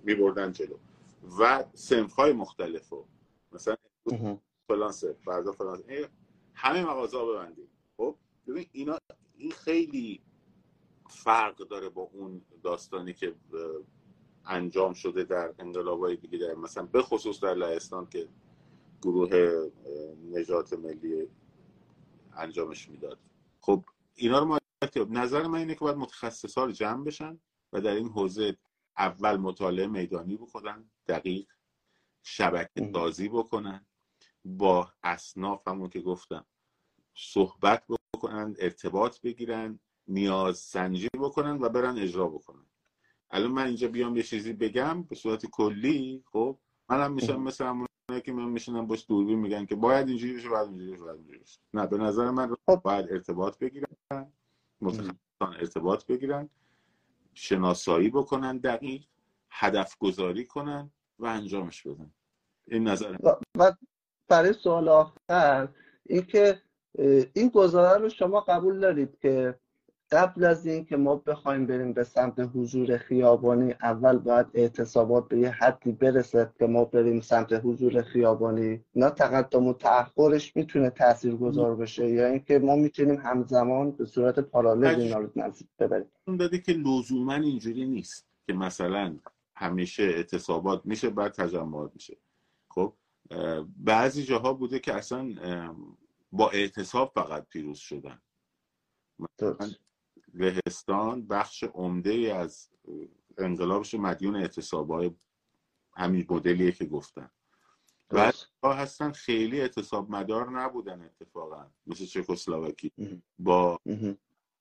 می بردن جلو. و سنف های مختلف رو. مثلا فلان سنف فردا فلان همه مغازه ها ببندیم. خب ببین اینا این خیلی فرق داره با اون داستانی که انجام شده در انقلابای دیگه در مثلا به خصوص در لهستان که گروه نجات ملی انجامش می‌داد. خب اینا رو ما نظر من اینه که باید متخصص ها رو جمع بشن و در این حوزه اول مطالعه میدانی بکنن دقیق شبکه سازی بکنن با اصناف همون که گفتم صحبت بکنن ارتباط بگیرن نیاز سنجی بکنن و برن اجرا بکنن. الان من اینجا بیام یه چیزی بگم به صورت کلی خب منم میشم مثل همون که من میشنم باش دوربین میگن که باید اینجوری بشه باید اینجوری بشه باید اینجوری بشه. نه به نظر من خب. باید ارتباط بگیرن. متخصصان ارتباط بگیرن شناسایی بکنن دقیق هدف گذاری کنن و انجامش بدن. این نظر و برای سوال آخر اینکه این گزاره رو شما قبول دارید که قبل از این که ما بخوایم بریم به سمت حضور خیابانی اول باید اعتصابات به یه حدی برسه که ما بریم سمت حضور خیابانی. نه تقدم و تأخرش می‌تونه تأثیر گذار بشه یا اینکه ما می‌تونیم همزمان به صورت پارالل اینا رو نزدیک ببریم. داده که لزوما اینجوری نیست که مثلا همیشه اعتصابات میشه بعد تجمعات میشه. خب بعضی جاها بوده که اصلا با اعتصاب فقط پیروز شدن. لهستان بخش عمده از انقلابش مدیون اعتصابای همین مدلیه که گفتن و هستن خیلی اعتصاب مدار نبودن اتفاقا. مثل چکسلواکی. با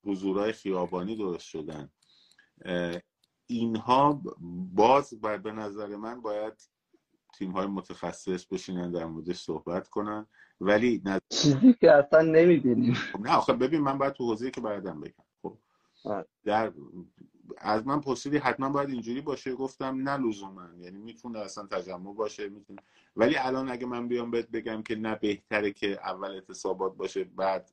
حضورهای خیابانی درست شدن. اینها باز بر به نظر من باید تیم های متخصص بشینن در موردش صحبت کنن. ولی چیزی که اصلا نمی‌بینیم نه آخه ببین من باید تو حوزه که بردم بگم. در از من پرسیدی حتما باید اینجوری باشه؟ گفتم نه لزوما. یعنی می‌تونه اصلا تجمع باشه می‌تونه ولی الان اگه من بیام بهت بگم که نه بهتره که اول اعتصابات باشه بعد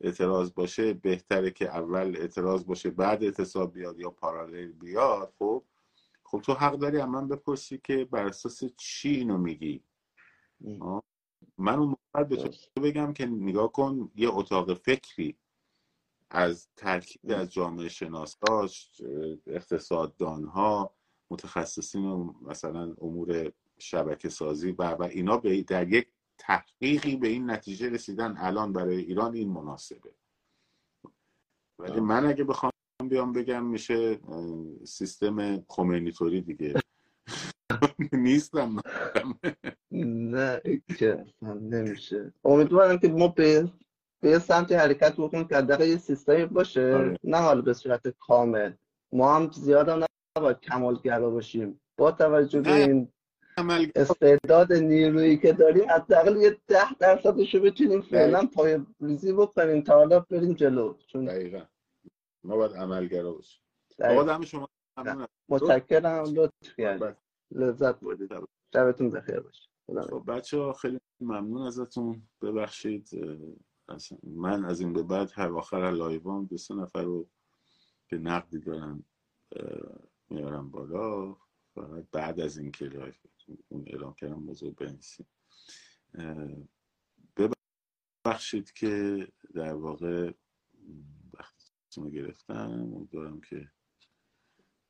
اعتراض باشه بهتره که اول اعتراض باشه بعد اعتصاب بیاد یا پارالل بیاد خب؟ خب تو حق داری من بپرسی که بر اساس چی اینو میگی؟ من اون موقع به تو بگم که نگاه کن یه اتاق فکری از ترکیب از جامعه شناساش اقتصاددان ها متخصصین و مثلا امور شبکه سازی و, و اینا به در یک تحقیقی به این نتیجه رسیدن الان برای ایران این مناسبه. ولی من اگه بخوام بیام بگم میشه سیستم خمینیتوری دیگه. نیستم نه که نمیشه. امیدوارم که ما به به یه سمتی حرکت بکنیم که حداقل یه سیستمی باشه آره. نه حالا به صورت کامل. ما هم زیاد هم نباید کمالگرا باشیم. با توجه به این استعداد نیرویی که داریم حداقل یه ده درصدش رو بتونیم فعلا پای ریزی بکنیم تا حالا بریم جلو. چون دقیقا. ما باید عملگرا باشیم. آقا شما متشکرم. لطف کردید. لذت بردید. شبتون بخیر باشه. خب بچه ها خیلی ممنون ازتون. ببخشید من از این به بعد هر آخر لایوان دو سه نفر رو که نقدی دارن میارم بالا. فقط بعد از این که اون اعلام کردم موضوع بنویسیم. ببخشید که در واقع وقتی گرفتم. امیدوارم که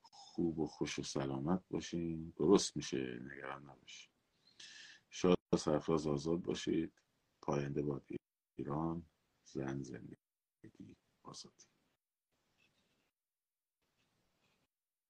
خوب و خوش و سلامت باشین. درست میشه نگران نباشید شاد سرفراز آزاد باشید. پاینده باد. ایران زن زندگی آزادی.